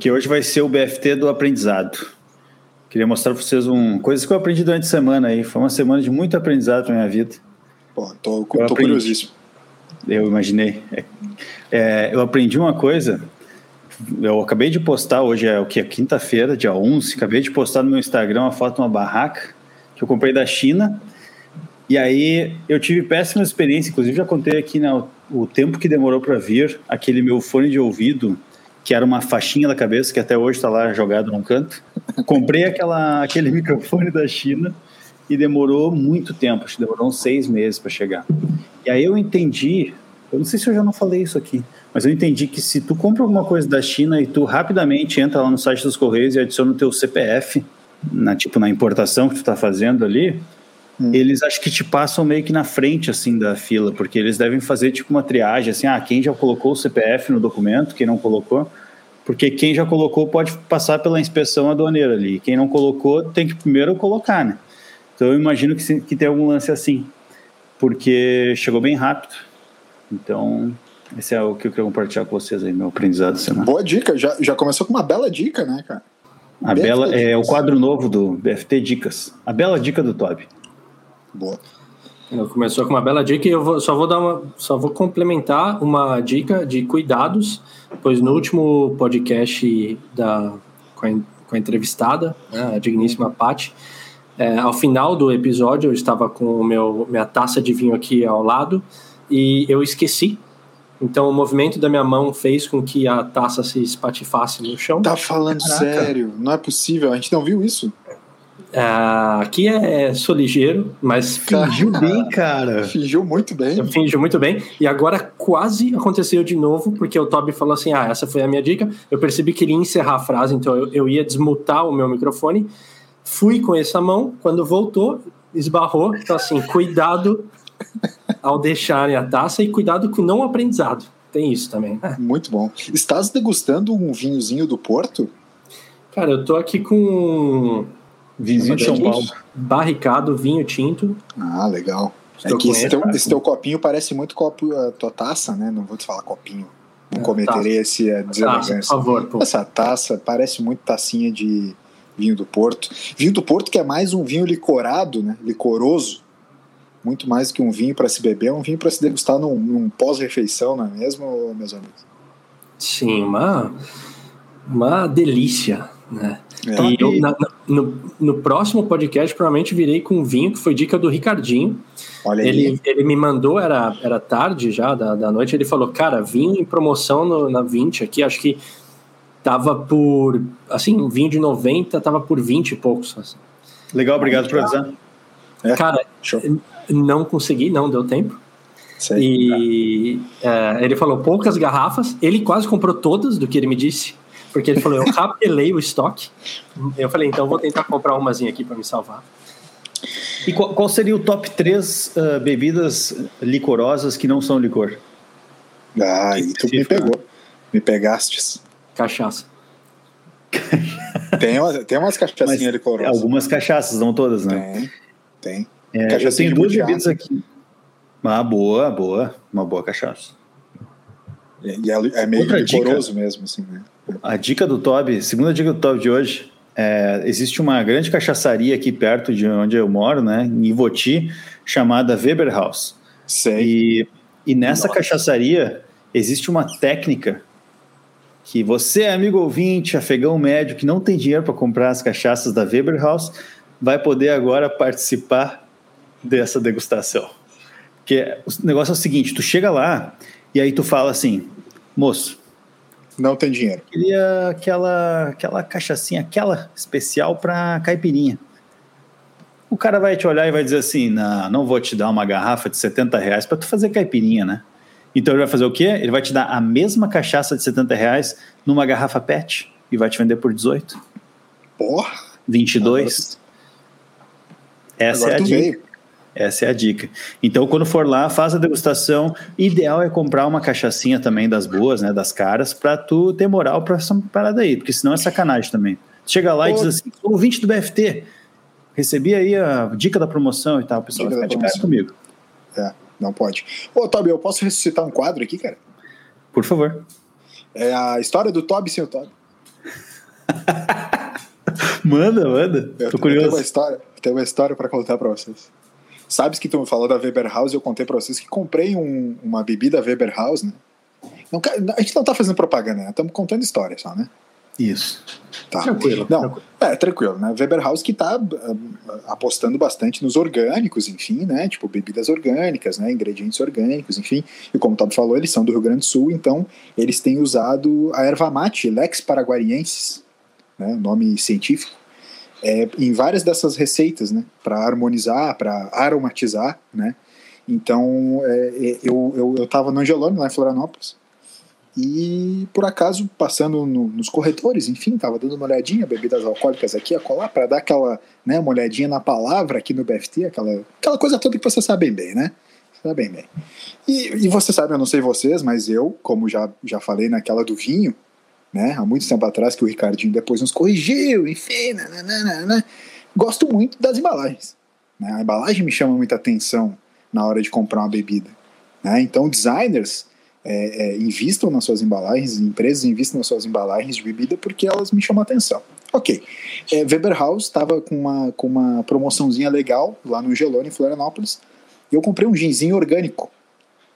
porque hoje vai ser o BFT do aprendizado. Queria mostrar para vocês um, coisas que eu aprendi durante a semana aí. Foi uma semana de muito aprendizado na minha vida. Pô, tô, tô curiosíssimo. Eu imaginei. É, é, eu aprendi uma coisa. Eu acabei de postar, hoje é o que? Quinta-feira, dia 11. Acabei de postar no meu Instagram uma foto de uma barraca que eu comprei da China. E aí eu tive péssima experiência. Inclusive, já contei aqui né, o tempo que demorou para vir aquele meu fone de ouvido que era uma faixinha da cabeça, que até hoje está lá jogado num canto. Comprei aquela, aquele microfone da China e demorou muito tempo, acho que demorou uns seis meses para chegar. E aí eu entendi, eu não sei se eu já não falei isso aqui, mas eu entendi que se tu compra alguma coisa da China e tu rapidamente entra lá no site dos Correios e adiciona o teu CPF, na, tipo na importação que tu está fazendo ali, hum. eles acho que te passam meio que na frente assim da fila, porque eles devem fazer tipo uma triagem assim, ah, quem já colocou o CPF no documento, quem não colocou, porque quem já colocou pode passar pela inspeção aduaneira ali, quem não colocou tem que primeiro colocar, né? Então eu imagino que, que tem algum lance assim, porque chegou bem rápido. Então, esse é o que eu quero compartilhar com vocês aí, meu aprendizado semana. Boa dica, já, já começou com uma bela dica, né, cara? A BFT bela é o quadro novo do BFT Dicas. A bela dica do Toby. Boa. Começou com uma bela dica e eu vou, só vou dar uma, só vou complementar uma dica de cuidados, pois no último podcast da com a, com a entrevistada, né, a digníssima Paty, é, ao final do episódio eu estava com o meu minha taça de vinho aqui ao lado e eu esqueci. Então o movimento da minha mão fez com que a taça se espatifasse no chão. Tá falando Caraca. sério? Não é possível. A gente não viu isso. Uh, aqui é, sou ligeiro, mas fingiu bem, cara. Fingiu muito bem. Fingiu muito bem. E agora quase aconteceu de novo, porque o Toby falou assim: Ah, essa foi a minha dica. Eu percebi que ele ia encerrar a frase, então eu, eu ia desmutar o meu microfone. Fui com essa mão, quando voltou, esbarrou. Então, assim, cuidado ao deixarem a taça e cuidado com o não aprendizado. Tem isso também. Né? Muito bom. Estás degustando um vinhozinho do Porto? Cara, eu tô aqui com Vizinho de São Paulo. Barricado, vinho tinto. Ah, legal. É que esse teu, esse teu, copinho parece muito copo, a tua taça, né? Não vou te falar copinho. Não é, cometerei taça. esse é, deselegância. Por favor. Pô. Essa taça parece muito tacinha de vinho do Porto. Vinho do Porto que é mais um vinho licorado, né? Licoroso. Muito mais que um vinho para se beber, é um vinho para se degustar num, num pós-refeição, não é mesmo, meus amigos? Sim, uma, uma delícia, né? É. E eu, na, no, no, próximo podcast, provavelmente virei com vinho, que foi dica do Ricardinho. Olha ele, ele me mandou, era, era tarde já da, da noite, ele falou: Cara, vinho em promoção no, na 20 aqui, acho que tava por. Assim, um vinho de 90 tava por 20 e poucos. Assim. Legal, obrigado por avisar. É, Cara, show. não consegui, não deu tempo. Sei, e tá. é, ele falou poucas garrafas, ele quase comprou todas do que ele me disse. Porque ele falou, eu rapelei o estoque. Eu falei, então vou tentar comprar umazinha aqui para me salvar. E qual, qual, seria o top 3 uh, ah, bebidas licorosas que não são licor? Ah, e tu me pegou. Me pegastes. Cachaça. tem, uma, tem umas cachaçinhas licorosas. Algumas cachaças, não todas, né? Tem, tem. É, eu tenho duas bebidas aqui. Ah, boa, boa. Uma boa cachaça. E é, é meio Outra licoroso dica, mesmo, assim, né? A dica do Toby, segunda dica do Toby de hoje, é, existe uma grande cachaçaria aqui perto de onde eu moro, né, em Ivoti, chamada Weber House. Sei. E, e nessa Nossa. cachaçaria existe uma técnica que você, amigo ouvinte, afegão médio, que não tem dinheiro para comprar as cachaças da Weber House, vai poder agora participar dessa degustação. Porque o negócio é o seguinte, tu chega lá e aí tu fala assim, moço, não tem dinheiro. Queria aquela, aquela cachaçinha, aquela especial para caipirinha. O cara vai te olhar e vai dizer assim: não, não vou te dar uma garrafa de 70 reais para tu fazer caipirinha, né? Então ele vai fazer o quê? Ele vai te dar a mesma cachaça de 70 reais numa garrafa PET e vai te vender por 18. Porra! 22. Essa Agora é a dica. Veio. Essa é a dica. Então, quando for lá, faz a degustação. Ideal é comprar uma cachaçinha também das boas, né, das caras, para tu ter moral para essa parada aí, porque senão é sacanagem também. Chega lá Pô. e diz assim: sou ouvinte do BFT, recebi aí a dica da promoção e tal. O pessoal dica vai ficar de cara comigo. É, não pode. Ô, Toby, eu posso ressuscitar um quadro aqui, cara? Por favor. É a história do Toby sem o Toby. manda, manda. Eu, Tô curioso. tenho uma história, tenho uma história para contar para vocês. Sabes que tu falou da Weber House, eu contei para vocês que comprei um- uma bebida Weber House, né? Não a gente não tá fazendo propaganda, né? Estamos contando história só, né? Isso. Tá. Tranquilo. Não, tranquilo. é tranquilo, né? Weber House que tá ah, apostando bastante nos orgânicos, enfim, né? Tipo, bebidas orgânicas, né? Ingredientes orgânicos, enfim. E como o Todd falou, eles são do Rio Grande do Sul, então eles têm usado a erva mate, Lex paraguariensis, né? Nome científico, é, em várias dessas receitas, né? Para harmonizar, para aromatizar, né? Então, é, é, eu, eu, eu tava no Angelone, lá em Florianópolis, e por acaso passando no- nos corretores, enfim, tava dando uma olhadinha, bebidas alcoólicas aqui, a para dar aquela, né, uma olhadinha na palavra aqui no BFT, aquela, aquela coisa toda que você sabe bem, né? Sabe bem bem. E, e você sabe, eu não sei vocês, mas eu, como já, já falei naquela do vinho, né, há muito tempo atrás que o Ricardinho depois nos corrigiu, enfim, nananana, gosto muito das embalagens. Né? A embalagem me chama muita atenção na hora de comprar uma bebida. Né? Então, designers é, é, invistam nas suas embalagens, empresas investem nas suas embalagens de bebida porque elas me chamam atenção. Ok. É, Weber House estava com uma, com uma promoçãozinha legal lá no Gelone, em Florianópolis, e eu comprei um ginzinho orgânico.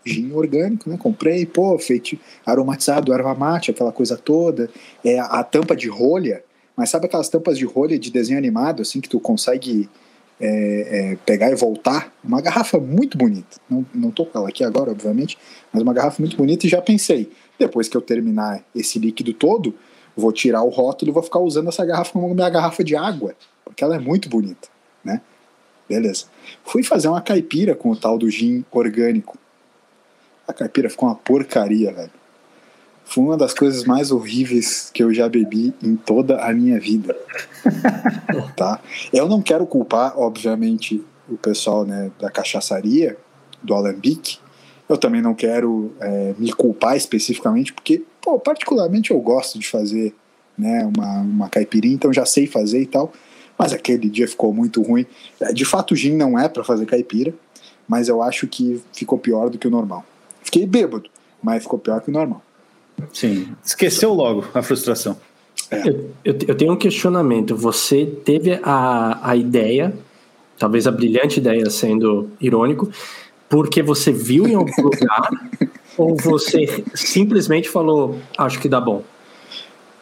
Gin orgânico, né? Comprei, pô, feito aromatizado, erva mate, aquela coisa toda. É, a tampa de rolha, mas sabe aquelas tampas de rolha de desenho animado, assim, que tu consegue é, é, pegar e voltar? Uma garrafa muito bonita. Não, não tô com ela aqui agora, obviamente, mas uma garrafa muito bonita e já pensei, depois que eu terminar esse líquido todo, vou tirar o rótulo e vou ficar usando essa garrafa como minha garrafa de água, porque ela é muito bonita, né? Beleza. Fui fazer uma caipira com o tal do gin orgânico. A caipira ficou uma porcaria, velho. Foi uma das coisas mais horríveis que eu já bebi em toda a minha vida. tá? Eu não quero culpar, obviamente, o pessoal né, da cachaçaria, do Alambique. Eu também não quero é, me culpar especificamente, porque, pô, particularmente eu gosto de fazer né, uma, uma caipirinha, então já sei fazer e tal. Mas aquele dia ficou muito ruim. É, De fato, o gin não é para fazer caipira, mas eu acho que ficou pior do que o normal. Fiquei bêbado, mas ficou pior que o normal. Sim. Esqueceu logo a frustração. Eu, eu, eu tenho um questionamento. Você teve a, a ideia, talvez a brilhante ideia sendo irônico, porque você viu em algum lugar ou você simplesmente falou, acho que dá bom?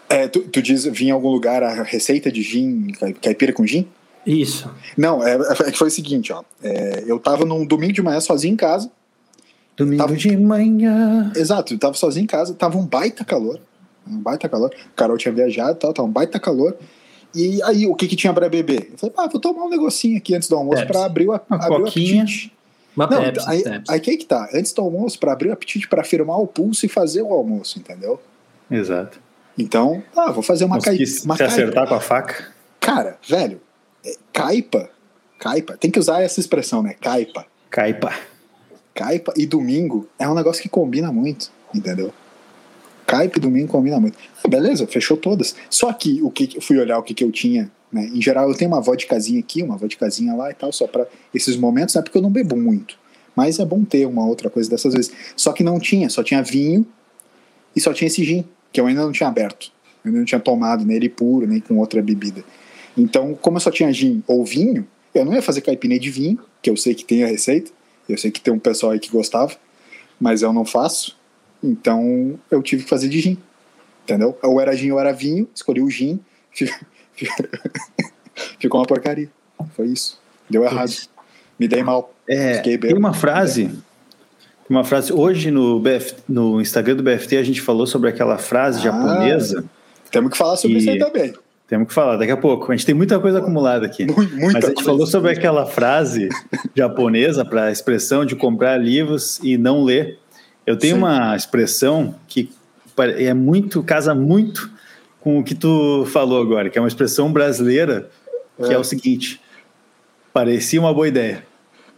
É, tu, tu diz, vinha em algum lugar a receita de gin, cai- caipira com gin? Isso. Não, é, é que foi o seguinte, ó. é, eu tava num domingo de manhã sozinho em casa. Domingo Tava- de manhã. Exato, eu tava sozinho em casa, tava um baita calor. Um baita calor. O Carol tinha viajado e tal, tava um baita calor. E aí, o que que tinha pra beber? Eu falei, ah, vou tomar um negocinho aqui antes do almoço pra abrir o, abrir o apetite. Uma Não, Pepsi, aí, Pepsi. aí que que tá, antes do almoço, pra abrir o apetite, pra firmar o pulso e fazer o almoço, entendeu? Exato. Então, ah, vou fazer uma, Não cai, quis uma se caipa. acertar com a faca. Cara, velho, é, caipa, caipa, tem que usar essa expressão, né? Caipa. Caipa. Caipa e domingo é um negócio que combina muito, entendeu? Caipa e domingo combina muito. Ah, beleza, fechou todas. Só que o que eu fui olhar o que, que eu tinha, né? Em geral eu tenho uma vodkazinha aqui, uma vodkazinha lá e tal, só para esses momentos, né? Porque eu não bebo muito. Mas é bom ter uma outra coisa dessas vezes. Só que não tinha, só tinha vinho e só tinha esse gin, que eu ainda não tinha aberto. Eu ainda não tinha tomado nele puro, nem com outra bebida. Então, como eu só tinha gin ou vinho, eu não ia fazer caipirinha de vinho, que eu sei que tem a receita, eu sei que tem um pessoal aí que gostava, mas eu não faço. Então, eu tive que fazer de gin. Entendeu? Ou era gin ou era vinho, escolhi o gin, ficou uma porcaria. Foi isso. Deu errado. Me dei mal. É, tem uma frase. Uma frase. Hoje no, BF, no Instagram do BFT a gente falou sobre aquela frase Ah, japonesa. Temos que falar sobre E- isso aí também. Temos que falar daqui a pouco. A gente tem muita coisa acumulada aqui. Mu- Muita Mas a gente coisa. falou sobre aquela frase japonesa para a expressão de comprar livros e não ler. Eu tenho Sim. uma expressão que é muito casa muito com o que tu falou agora, que é uma expressão brasileira, que é, É. o seguinte: parecia uma boa ideia.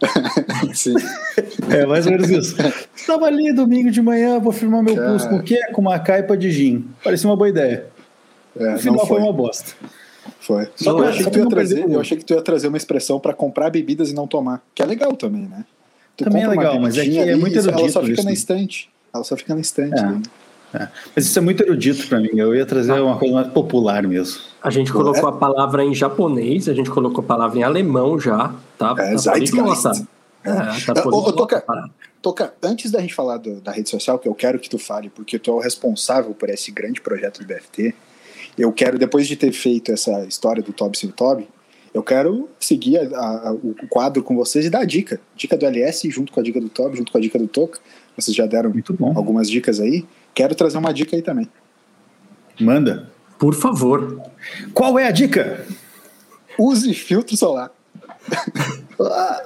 Sim. É mais ou menos isso. Estava ali domingo de manhã, vou firmar meu Cara. pulso com o quê? Com uma caipa de gin. Parecia uma boa ideia. É, No final não foi foi. uma bosta. Foi. Só Não, que eu é, achei só que tu ia trazer, o- eu achei que tu ia trazer uma expressão para comprar bebidas e não tomar, que é legal também, né? Tu Também é legal, mas é que é muito ela só erudito fica isso, na né? estante. Ela só fica na estante. É. né? É. Mas isso é muito erudito para mim. Eu ia trazer ah. uma coisa mais popular mesmo. A gente colocou é. a palavra em japonês, a gente colocou a palavra em alemão já, tá? É, tá poliglota. É, tá. Toca, toca, antes da gente falar do, da rede social, que eu quero que tu fale, porque tu é o responsável por esse grande projeto do BFT, eu quero, depois de ter feito essa história do Toby Sim Toby, eu quero seguir a, a, o quadro com vocês e dar a dica. Dica do LS junto com a dica do Toby, junto com a dica do Toca. Vocês já deram algumas dicas aí. Quero trazer uma dica aí também. Manda. Por favor. Qual é a dica? Use filtro solar. ah,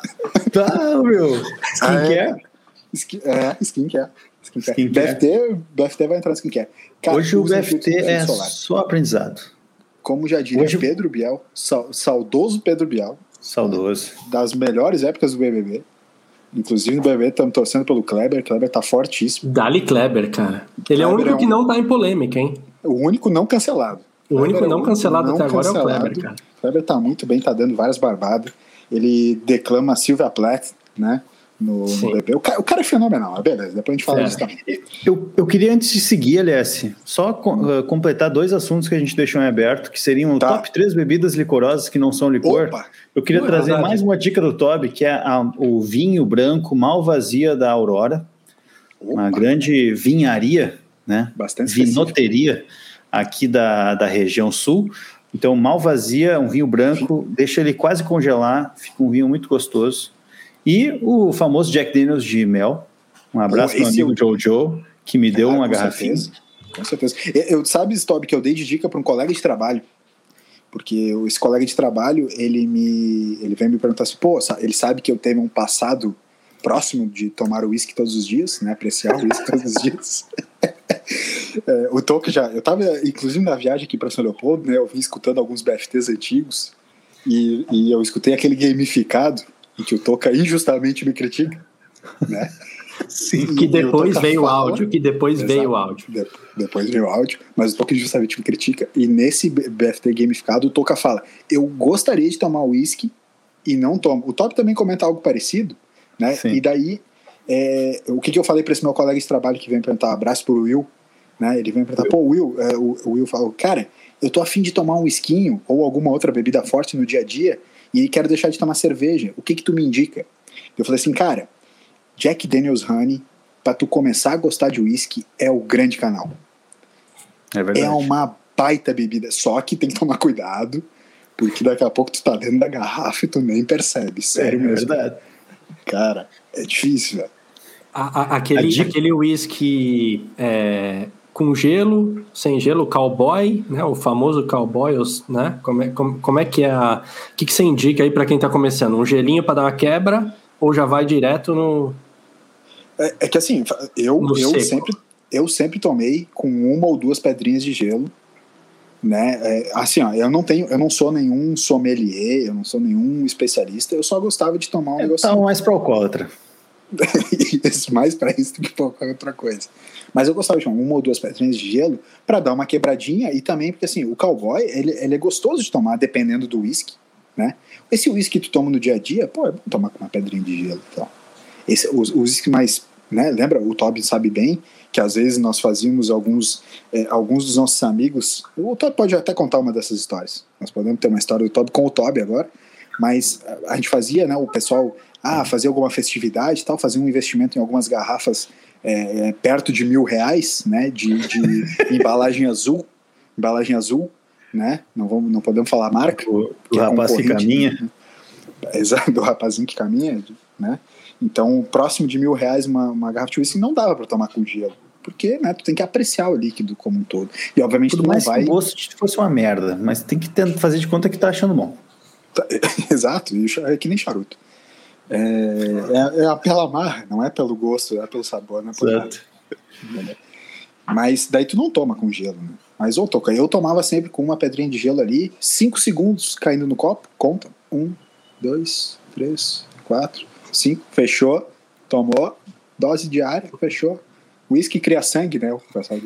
tá, meu. Skincare? Skin, é, skincare. Skincare. BFT, BFT vai entrar no skincare. Cara, Hoje o BFT é só aprendizado. Como já diria Hoje... Pedro Biel, saudoso Pedro Biel. Saudoso. Das melhores épocas do BBB. Inclusive no BBB estamos torcendo pelo Kleber. Kleber tá fortíssimo. Dali Kleber, cara. Ele Kleber é o único é um... que não tá em polêmica, hein? O único não cancelado. O Kleber único não cancelado não até cancelado. agora é o Kleber, cara. O Kleber tá muito bem, tá dando várias barbadas. Ele declama Silvia Plath, né? No, no bebê. O cara, o cara, é fenomenal, mas beleza, depois a gente fala é. disso também. Eu, eu queria, antes de seguir, LS, só uh, completar dois assuntos que a gente deixou em aberto, que seriam tá. top três bebidas licorosas que não são licor. Opa. Eu queria trazer verdade. mais uma dica do Toby, que é a, o vinho branco mal vazia da Aurora. Opa. Uma grande vinharia, né? Bastante Vinoteria aqui da, da região sul. Então, mal vazia, um vinho branco, deixa ele quase congelar, fica um vinho muito gostoso. E o famoso Jack Daniels de mel. Um abraço para meu amigo o... Jojo, que me deu ah, uma garrafinha. Certeza. Com certeza. Eu, sabe, Stop, que eu dei de dica para um colega de trabalho. Porque esse colega de trabalho, ele me ele vem me perguntar assim, pô, ele sabe que eu tenho um passado próximo de tomar uísque todos os dias, né? Apreciar o uísque todos os dias. é, o Toque já. Eu tava, inclusive, na viagem aqui para São Leopoldo, né? Eu vim escutando alguns BFTs antigos e, e eu escutei aquele gamificado em que o Toca injustamente me critica, né? Sim, que depois veio o áudio, que depois Exato. veio o áudio. De, depois veio o áudio, mas o Toca injustamente me critica. E nesse BFT gamificado, o Toca fala: Eu gostaria de tomar uísque e não tomo. O Top também comenta algo parecido, né? Sim. E daí, é, o que, que eu falei para esse meu colega de trabalho que vem perguntar? Abraço pro Will, né? Ele vem perguntar: Pô, Will, é, o, o Will falou: Cara, eu tô afim de tomar um esquinho ou alguma outra bebida forte no dia a dia e quero deixar de tomar cerveja. O que que tu me indica? Eu falei assim, cara, Jack Daniels Honey, para tu começar a gostar de whisky, é o grande canal. É verdade. É uma baita bebida, só que tem que tomar cuidado, porque daqui a pouco tu tá dentro da garrafa e tu nem percebe, sério é mesmo. É verdade. Cara, é difícil, velho. aquele, aquele whisky é, com gelo, sem gelo, cowboy, né? O famoso cowboy, né? Como é, como, como é que é a. O que, que você indica aí para quem está começando? Um gelinho para dar uma quebra ou já vai direto no. É, é que assim, eu, eu, sempre, eu sempre tomei com uma ou duas pedrinhas de gelo. Né? É, assim, ó, eu não tenho, eu não sou nenhum sommelier, eu não sou nenhum especialista, eu só gostava de tomar um negócio. Então, mais para alcoólatra. mais para isso do que qualquer outra coisa. Mas eu gostava de uma ou duas pedrinhas de gelo para dar uma quebradinha e também porque assim, o cowboy, ele, ele é gostoso de tomar dependendo do whisky, né? Esse whisky que tu toma no dia a dia, pô, é bom tomar com uma pedrinha de gelo então. Esse, os, os whisky mais, né, lembra, o Toby sabe bem que às vezes nós fazíamos alguns é, alguns dos nossos amigos, o Toby pode até contar uma dessas histórias. Nós podemos ter uma história do Toby com o Toby agora, mas a gente fazia, né, o pessoal ah, fazer alguma festividade tal, fazer um investimento em algumas garrafas é, é, perto de mil reais, né, de, de embalagem azul, embalagem azul, né, não, vamos, não podemos falar a marca. O, o é rapaz que caminha. Né? Exato, do rapazinho que caminha, né, então próximo de mil reais uma, uma garrafa de whisky não dava para tomar com gelo. Porque né, tu tem que apreciar o líquido como um todo. E obviamente Tudo tu não mais vai. Que o gosto fosse uma merda, mas tem que fazer de conta que tá achando bom. Exato, é que nem charuto. É, é, é pela marra, não é pelo gosto, é pelo sabor, não é pelo nada. Mas daí tu não toma com gelo, né? Mas ou toca. Eu tomava sempre com uma pedrinha de gelo ali, cinco segundos caindo no copo, conta. Um, dois, três, quatro, cinco, fechou, tomou, dose diária, fechou. Whisky cria sangue, né?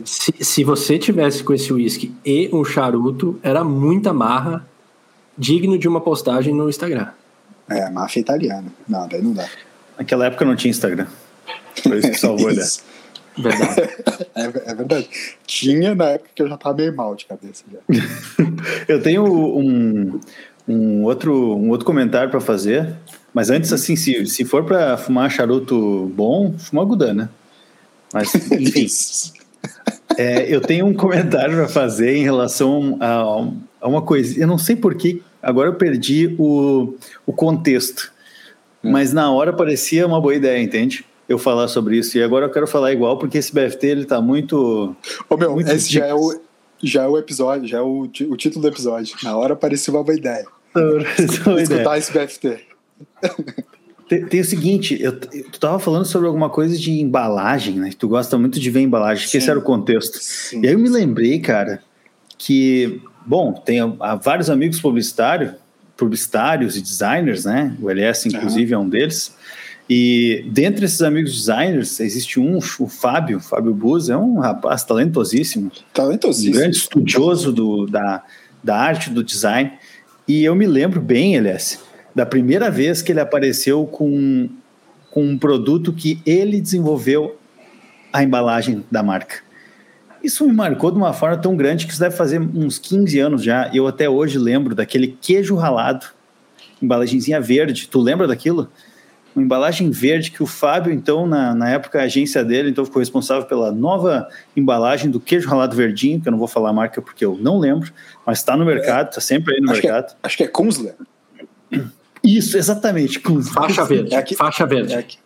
Se, se você tivesse com esse whisky e um charuto, era muita marra, digno de uma postagem no Instagram. É, máfia italiana. Não, daí não dá. Naquela época não tinha Instagram. Por isso que salvou olhar. Verdade. é, é, verdade. Tinha na época que eu já tava meio mal de cabeça. Já. eu tenho um, um, outro, um outro comentário para fazer, mas antes, assim, se, se for para fumar charuto bom, fuma Gudan, né? Mas, enfim. é, eu tenho um comentário para fazer em relação a uma coisa. Eu não sei porquê, agora eu perdi o, o contexto. Hum. Mas na hora parecia uma boa ideia, entende? Eu falar sobre isso. E agora eu quero falar igual, porque esse BFT ele tá muito. Ô meu, muito esse já é, o, já é o episódio, já é o, o título do episódio. Na hora parecia uma boa ideia. Escutar esse BFT. Tem, tem, o seguinte, eu, tu tava falando sobre alguma coisa de embalagem, né? Tu gosta muito de ver embalagem, que esse era o contexto. Sim, e aí eu me lembrei, cara, que, bom, tem há vários amigos publicitários, publicitários e designers, né? O LS, inclusive, uhum. é um deles. E dentre esses amigos designers, existe um, o Fábio, Fábio Buz, é um rapaz talentosíssimo. Talentosíssimo. Um grande estudioso do, da, da arte, do design. E eu me lembro bem, LS, da primeira vez que ele apareceu com, com um produto que ele desenvolveu a embalagem da marca. Isso me marcou de uma forma tão grande que isso deve fazer uns 15 anos já. Eu até hoje lembro daquele queijo ralado, embalagenzinha verde. Tu lembra daquilo? Uma embalagem verde que o Fábio, então, na, na época, a agência dele, então, ficou responsável pela nova embalagem do queijo ralado verdinho, que eu não vou falar a marca porque eu não lembro, mas está no mercado, está sempre aí no acho mercado. Que é, acho que é Kunzler. Isso, exatamente. Faixa verde. É aqui, faixa verde. É aqui.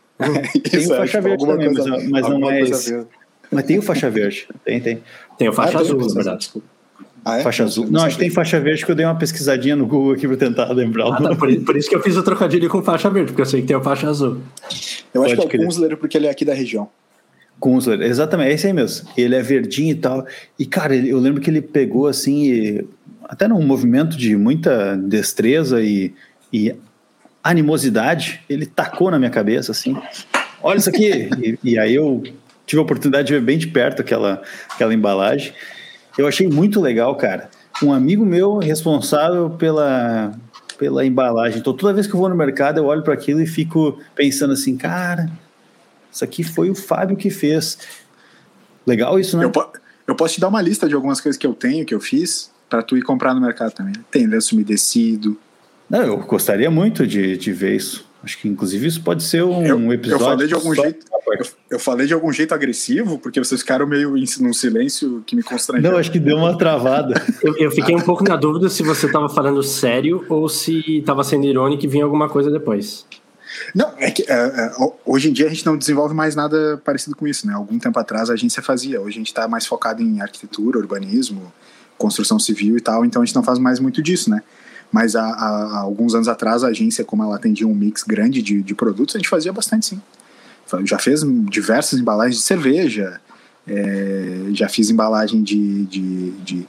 tem o faixa verde também, coisa, mas, mas não é esse. Mas tem o faixa verde. Tem, tem. Tem o faixa ah, azul, na verdade. Ah, é? Faixa azul. Não, acho que tem faixa verde que eu dei uma pesquisadinha no Google aqui para tentar lembrar. Ah, tá, por, por, isso que eu fiz o trocadilho com faixa verde, porque eu sei que tem o faixa azul. Eu Pode acho que é o Kunzler porque ele é aqui da região. Kunzler, exatamente, é esse aí mesmo. Ele é verdinho e tal. E, cara, eu lembro que ele pegou assim, até num movimento de muita destreza e, e animosidade, ele tacou na minha cabeça assim: olha isso aqui. e, e, aí eu tive a oportunidade de ver bem de perto aquela, aquela embalagem. Eu achei muito legal, cara. Um amigo meu responsável pela, pela embalagem. Então, toda vez que eu vou no mercado, eu olho para aquilo e fico pensando assim, cara, isso aqui foi o Fábio que fez. Legal isso, né? Eu, po eu posso te dar uma lista de algumas coisas que eu tenho, que eu fiz, para tu ir comprar no mercado também. Tem lenço umedecido, não, eu gostaria muito de, de ver isso. Acho que inclusive isso pode ser um eu, episódio. Eu falei de algum jeito. Eu, eu, falei de algum jeito agressivo, porque vocês ficaram meio em, num silêncio que me constrangeu. Não, acho que deu uma travada. eu, eu, fiquei um pouco na dúvida se você estava falando sério ou se estava sendo irônico e vinha alguma coisa depois. Não, é que é, é, hoje em dia a gente não desenvolve mais nada parecido com isso, né? Algum tempo atrás a agência fazia. Hoje a gente está mais focado em arquitetura, urbanismo, construção civil e tal, então a gente não faz mais muito disso, né? Mas há, há, alguns anos atrás, a agência, como ela atendia um mix grande de, de produtos, a gente fazia bastante sim. Já fez diversas embalagens de cerveja, é, já fiz embalagem de, de, de,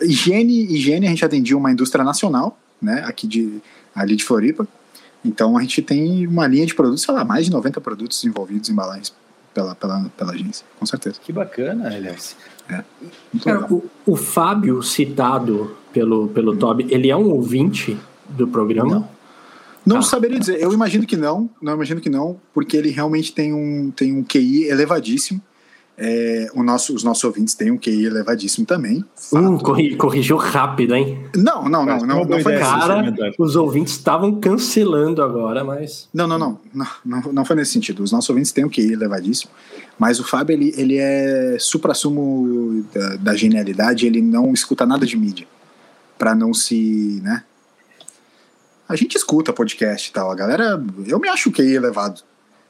higiene, higiene a gente atendia uma indústria nacional, né, aqui de ali de Floripa. Então a gente tem uma linha de produtos, sei lá, mais de 90 produtos envolvidos em embalagens pela, pela, pela agência, com certeza. Que bacana, aliás. É, Cara, o, o Fábio citado pelo, pelo Toby, ele é um ouvinte do programa? Não. Não ah. saberia dizer. Eu imagino que não. Não imagino que não, porque ele realmente tem um, tem um QI elevadíssimo. É, o nosso, os nossos ouvintes têm um QI elevadíssimo também. Hum, corri, corrigiu rápido, hein? Não, não, não. não, não foi Cara, os ouvintes estavam cancelando agora, mas. Não, não, não, não, não. Não foi nesse sentido. Os nossos ouvintes têm um QI elevadíssimo. Mas o Fábio, ele, ele é supra-sumo da, da genialidade, ele não escuta nada de mídia para não se, né? A gente escuta podcast e tal. A galera, eu me acho que é elevado.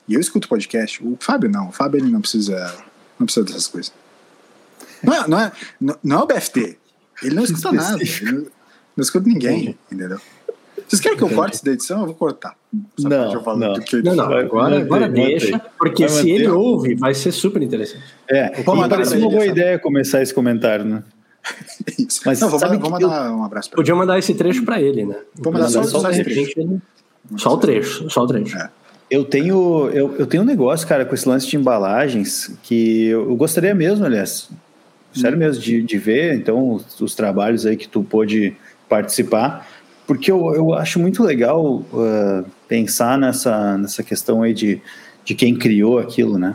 E eu escuto podcast. O Fábio não. O Fábio ele não precisa, não precisa dessas coisas. Não é, não é, não é o BFT. Ele não escuta nada. Ele não, não escuta ninguém, entendeu? Vocês querem que eu corte da edição? Eu vou cortar. Não, não. não, não. Agora, agora deixa, porque se ele ouve, vai ser super interessante. É, parece uma boa ideia começar esse comentário, né? Isso. Mas não, vou, mandar, vou mandar eu... um abraço para Podia mandar esse trecho para ele, né? Vou mandar só, só, esse trecho. Só o trecho, só o trecho. É. Eu tenho, eu, eu tenho um negócio, cara, com esse lance de embalagens que eu, eu gostaria mesmo, aliás, sério hum. mesmo, de, de ver, então, os, os, trabalhos aí que tu pôde participar, porque eu, eu acho muito legal uh, pensar nessa, nessa questão aí de, de quem criou aquilo, né?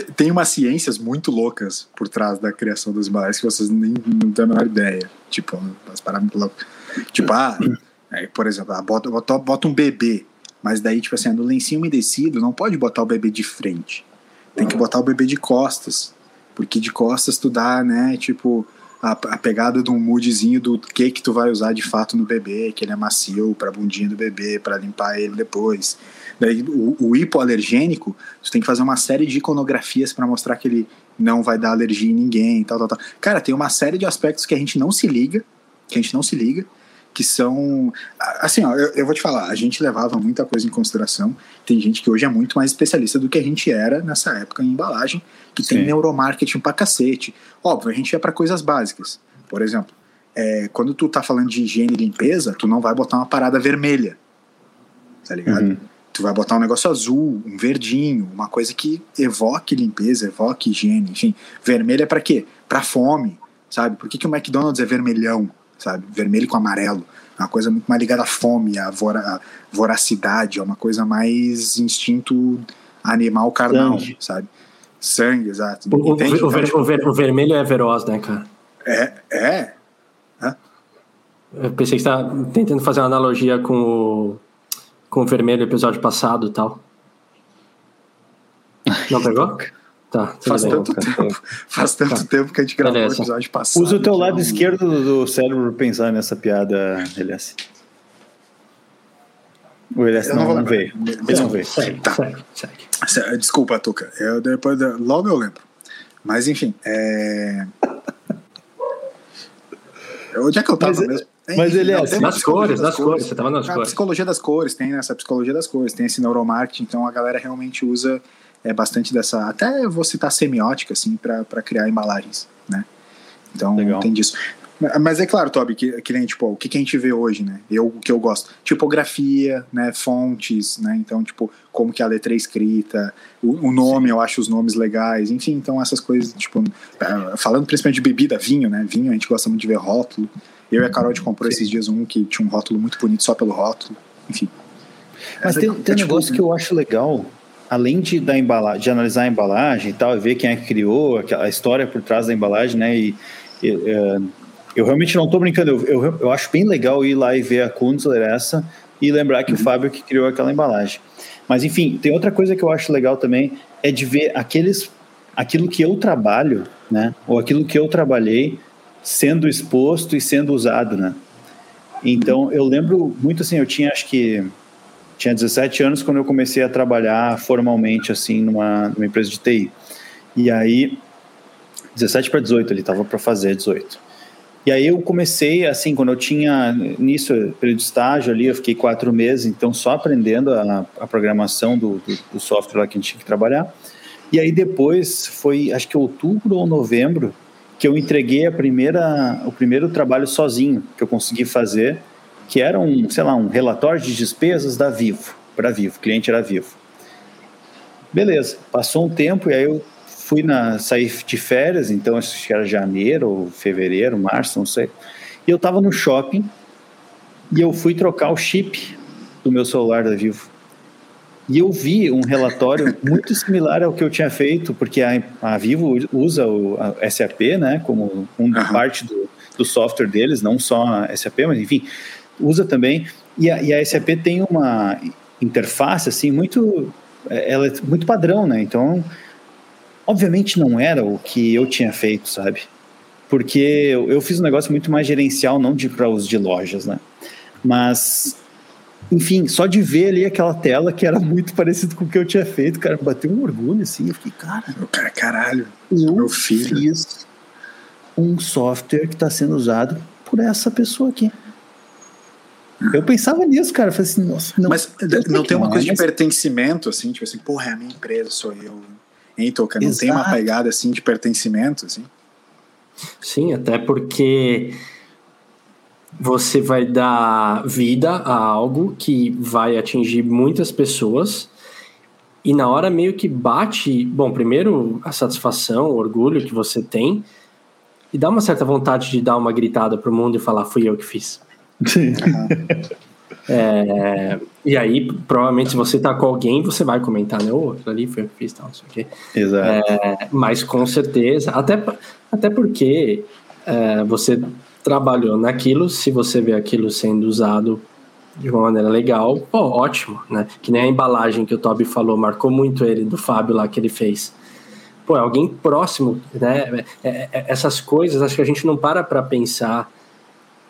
Tem umas ciências muito loucas por trás da criação das embalagens que vocês nem não têm a menor ideia. Tipo, umas paradas muito loucas. Tipo, ah, é, por exemplo, ah, bota, bota, bota um bebê, mas daí, tipo assim, no lencinho umedecido, não pode botar o bebê de frente. Tem que botar o bebê de costas. Porque de costas tu dá, né, tipo, a, a, pegada de um moodzinho do que que tu vai usar de fato no bebê, que ele é macio pra bundinha do bebê, para limpar ele depois. O, o, hipoalergênico, tu tem que fazer uma série de iconografias para mostrar que ele não vai dar alergia em ninguém, tal, tal, tal. Cara, tem uma série de aspectos que a gente não se liga, que a gente não se liga, que são. Assim, ó, eu, eu, vou te falar, a gente levava muita coisa em consideração. Tem gente que hoje é muito mais especialista do que a gente era nessa época em embalagem, que Sim. tem neuromarketing pra cacete. Óbvio, a gente ia para coisas básicas. Por exemplo, é, quando tu tá falando de higiene e limpeza, tu não vai botar uma parada vermelha. Tá ligado? Uhum. Tu vai botar um negócio azul, um verdinho, uma coisa que evoque limpeza, evoque higiene, enfim. Vermelho é para quê? Para fome, sabe? Por que, que o McDonald's é vermelhão? sabe? Vermelho com amarelo. É uma coisa muito mais ligada à fome, à, vora, à voracidade, é uma coisa mais instinto animal carnal, Sangue. sabe? Sangue, exato. O, o, ver, o, ver, o, vermelho é veroz, né, cara? É, é. Hã? Eu pensei que você estava tentando fazer uma analogia com o, com o vermelho episódio passado e tal. Não pegou? Tá, faz bem, tanto tempo, faz tanto tá. tempo que a gente gravou o episódio passado. Usa o teu lado esquerdo do cérebro pensar nessa piada, Elias. O Elias não, não, não veio. Ele não veio. Segue, tá. segue, segue. Desculpa, Tuca. Eu, depois, logo eu lembro. Mas enfim, é... Onde é que eu tava mas, mesmo? Mas ele é assim. Nas cores, nas cores, você tava nas a cores. psicologia das cores, tem essa psicologia das cores, tem esse neuromarketing, então a galera realmente usa é bastante dessa. Até eu vou citar semiótica, assim, para criar embalagens, né? Então Legal. tem disso. Mas é claro, Toby, que, que nem, tipo, o que, que a gente vê hoje, né? Eu, o que eu gosto. Tipografia, né? Fontes, né? Então, tipo, como que a letra é escrita, o, o nome, Sim. eu acho os nomes legais, enfim, então essas coisas, tipo, é, falando principalmente de bebida, vinho, né? Vinho, a gente gosta muito de ver rótulo. Eu e a Carol, gente comprou Sim. esses dias um que tinha um rótulo muito bonito só pelo rótulo, enfim. Mas tem, tem um tipo, negócio que eu acho legal, além de, da embalagem, de analisar a embalagem e tal, e ver quem é que criou, a história por trás da embalagem, né? E, e é, eu realmente não estou brincando, eu, eu, eu, acho bem legal ir lá e ver a Kunzler essa e lembrar que uhum. o Fábio que criou aquela embalagem. Mas enfim, tem outra coisa que eu acho legal também, é de ver aqueles, aquilo que eu trabalho, né? Ou aquilo que eu trabalhei sendo exposto e sendo usado, né? Então, eu lembro muito assim, eu tinha acho que tinha 17 anos quando eu comecei a trabalhar formalmente assim numa, numa empresa de TI. E aí 17 para 18, ele estava para fazer 18. E aí eu comecei, assim, quando eu tinha nisso, período de estágio ali, eu fiquei quatro meses, então só aprendendo a, a programação do, do, do, software lá que a gente tinha que trabalhar. E aí depois, foi acho que outubro ou novembro, que eu entreguei a primeira, o primeiro trabalho sozinho que eu consegui fazer, que era um, sei lá, um relatório de despesas da Vivo, para Vivo, cliente era Vivo. Beleza, passou um tempo e aí eu fui na sair de férias, então acho que era janeiro ou fevereiro, março, não sei. E eu estava no shopping e eu fui trocar o chip do meu celular da Vivo. E eu vi um relatório muito similar ao que eu tinha feito, porque a, a Vivo usa o a SAP, né, como um, uhum. parte do, do software deles, não só a SAP, mas enfim, usa também. E a, e a SAP tem uma interface assim muito, é, ela é muito padrão, né? Então, obviamente não era o que eu tinha feito, sabe? Porque eu, eu fiz um negócio muito mais gerencial, não de para os de lojas, né? Mas enfim, só de ver ali aquela tela que era muito parecido com o que eu tinha feito, cara, bateu um orgulho assim, eu fiquei, cara, cara caralho, eu meu filho. fiz um software que está sendo usado por essa pessoa aqui. Eu pensava nisso, cara. Eu falei assim, nossa, não. Mas não tem uma coisa de pertencimento, assim, tipo assim, porra, é a minha empresa, sou eu. Hein, Toca? Não Exato. tem uma pegada assim de pertencimento, assim? Sim, até porque você vai dar vida a algo que vai atingir muitas pessoas e na hora meio que bate, bom, primeiro a satisfação, o orgulho que você tem e dá uma certa vontade de dar uma gritada pro mundo e falar fui eu que fiz. Sim. É, e aí, provavelmente, se você tá com alguém, você vai comentar, né? Outro ali foi o que fiz, tal, não sei o quê. Exato. É, mas com certeza, até, até porque é, você trabalhou naquilo, se você vê aquilo sendo usado de uma maneira legal, pô, ótimo, né? Que nem a embalagem que o Toby falou, marcou muito ele, do Fábio lá que ele fez. Pô, é alguém próximo, né? É, é, é, essas coisas, acho que a gente não para para pensar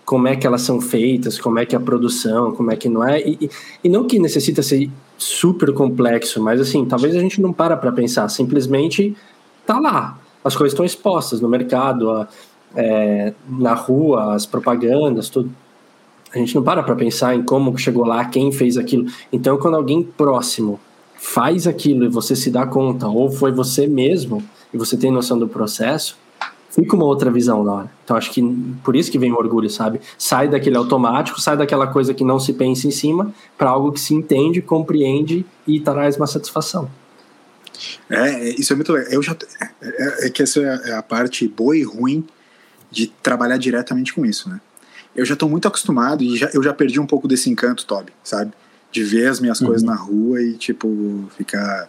como é que elas são feitas, como é que é a produção, como é que não é, e, e não que necessita ser super complexo, mas assim, talvez a gente não para para pensar, simplesmente tá lá, as coisas estão expostas no mercado, a, é, na rua, as propagandas, tudo a gente não para para pensar em como chegou lá, quem fez aquilo. Então, quando alguém próximo faz aquilo e você se dá conta, ou foi você mesmo e você tem noção do processo, fica uma outra visão na hora. Então, acho que por isso que vem o orgulho, sabe? Sai daquele automático, sai daquela coisa que não se pensa em cima, para algo que se entende, compreende e traz uma satisfação. É, isso é muito legal. Eu já, é, é que essa é a parte boa e ruim de trabalhar diretamente com isso, né? eu já estou muito acostumado e já, eu já perdi um pouco desse encanto, Toby, sabe? De ver as minhas uhum. coisas na rua e, tipo, ficar.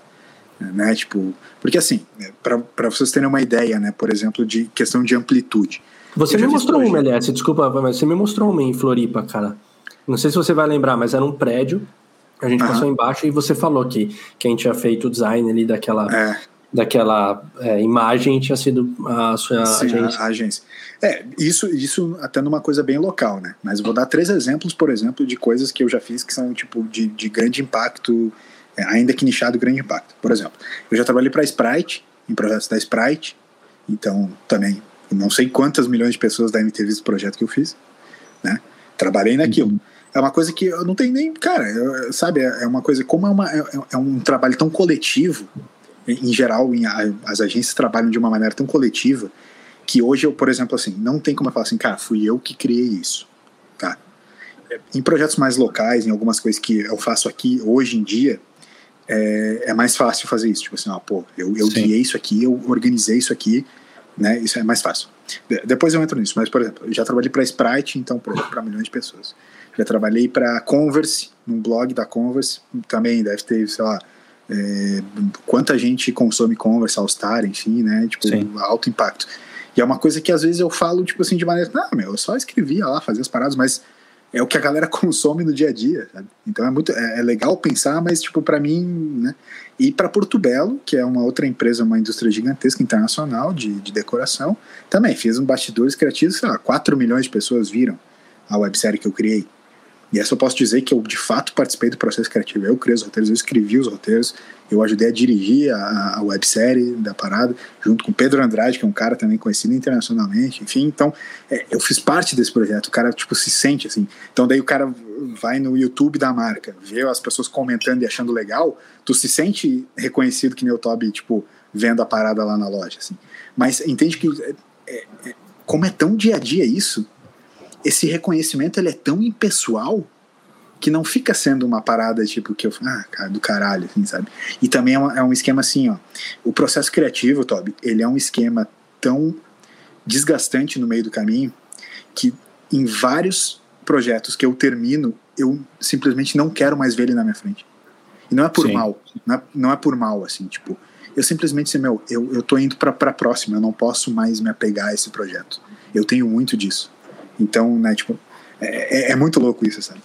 Né, tipo, porque assim, para vocês terem uma ideia, né, por exemplo, de questão de amplitude. Você me mostrou uma, aliás, desculpa, mas você me mostrou uma em Floripa, cara. Não sei se você vai lembrar, mas era um prédio. A gente passou embaixo e você falou que quem tinha feito o design ali daquela. É daquela é, imagem tinha sido a sua Sim, agência. A, a, agência. É, isso, isso até numa coisa bem local, né? Mas vou dar três exemplos, por exemplo, de coisas que eu já fiz que são tipo de, de grande impacto, é, ainda que nichado, grande impacto. Por exemplo, eu já trabalhei para Sprite, em projetos da Sprite, então também não sei quantas milhões de pessoas devem ter visto o projeto que eu fiz, né? Trabalhei naquilo. Uhum. É uma coisa que eu não tenho nem. Cara, eu, sabe, é, é uma coisa. Como é, uma, é, é um trabalho tão coletivo, em geral, em, as agências trabalham de uma maneira tão coletiva que hoje eu, por exemplo, assim, não tem como eu falar assim, cara, fui eu que criei isso, tá? Em projetos mais locais, em algumas coisas que eu faço aqui hoje em dia, é, é mais fácil fazer isso, tipo assim, ó, pô, eu, eu guiei isso aqui, eu organizei isso aqui, né? Isso é mais fácil. De, depois eu entro nisso, mas por exemplo, eu já trabalhei para Sprite, então para milhões de pessoas. Já trabalhei para Converse, num blog da Converse, também deve ter, sei lá, é, quanta gente consome Converse, All Star, enfim, né? Tipo, Sim. alto impacto. E é uma coisa que às vezes eu falo, tipo assim, de maneira, não, meu, eu só escrevia lá, fazia as paradas, mas é o que a galera consome no dia a dia, sabe? Então é muito é, é legal pensar, mas tipo para mim, né? E para Porto Belo, que é uma outra empresa, uma indústria gigantesca internacional de, de decoração, também fiz um bastidores criativos, sei lá, 4 milhões de pessoas viram a websérie que eu criei. E essa eu posso dizer que eu de fato participei do processo criativo. Eu criei os roteiros, eu escrevi os roteiros, eu ajudei a dirigir a, a websérie da parada, junto com Pedro Andrade, que é um cara também conhecido internacionalmente, enfim. Então, é, eu fiz parte desse projeto. O cara, tipo, se sente assim. Então, daí o cara vai no YouTube da marca, vê as pessoas comentando e achando legal, tu se sente reconhecido que nem o Toby, tipo, vendo a parada lá na loja, assim. Mas entende que, é, é, como é tão dia a dia isso, esse reconhecimento ele é tão impessoal que não fica sendo uma parada tipo que eu ah, cara, do caralho, assim, sabe? E também é, uma, é um esquema assim, ó. O processo criativo, Toby, ele é um esquema tão desgastante no meio do caminho que em vários projetos que eu termino, eu simplesmente não quero mais ver ele na minha frente. E não é por Sim. mal, não é, não é por mal, assim, tipo, eu simplesmente sei, meu, eu, eu tô indo pra, pra próxima, eu não posso mais me apegar a esse projeto. Eu tenho muito disso. Então, né, tipo, é, é, é muito louco isso, sabe?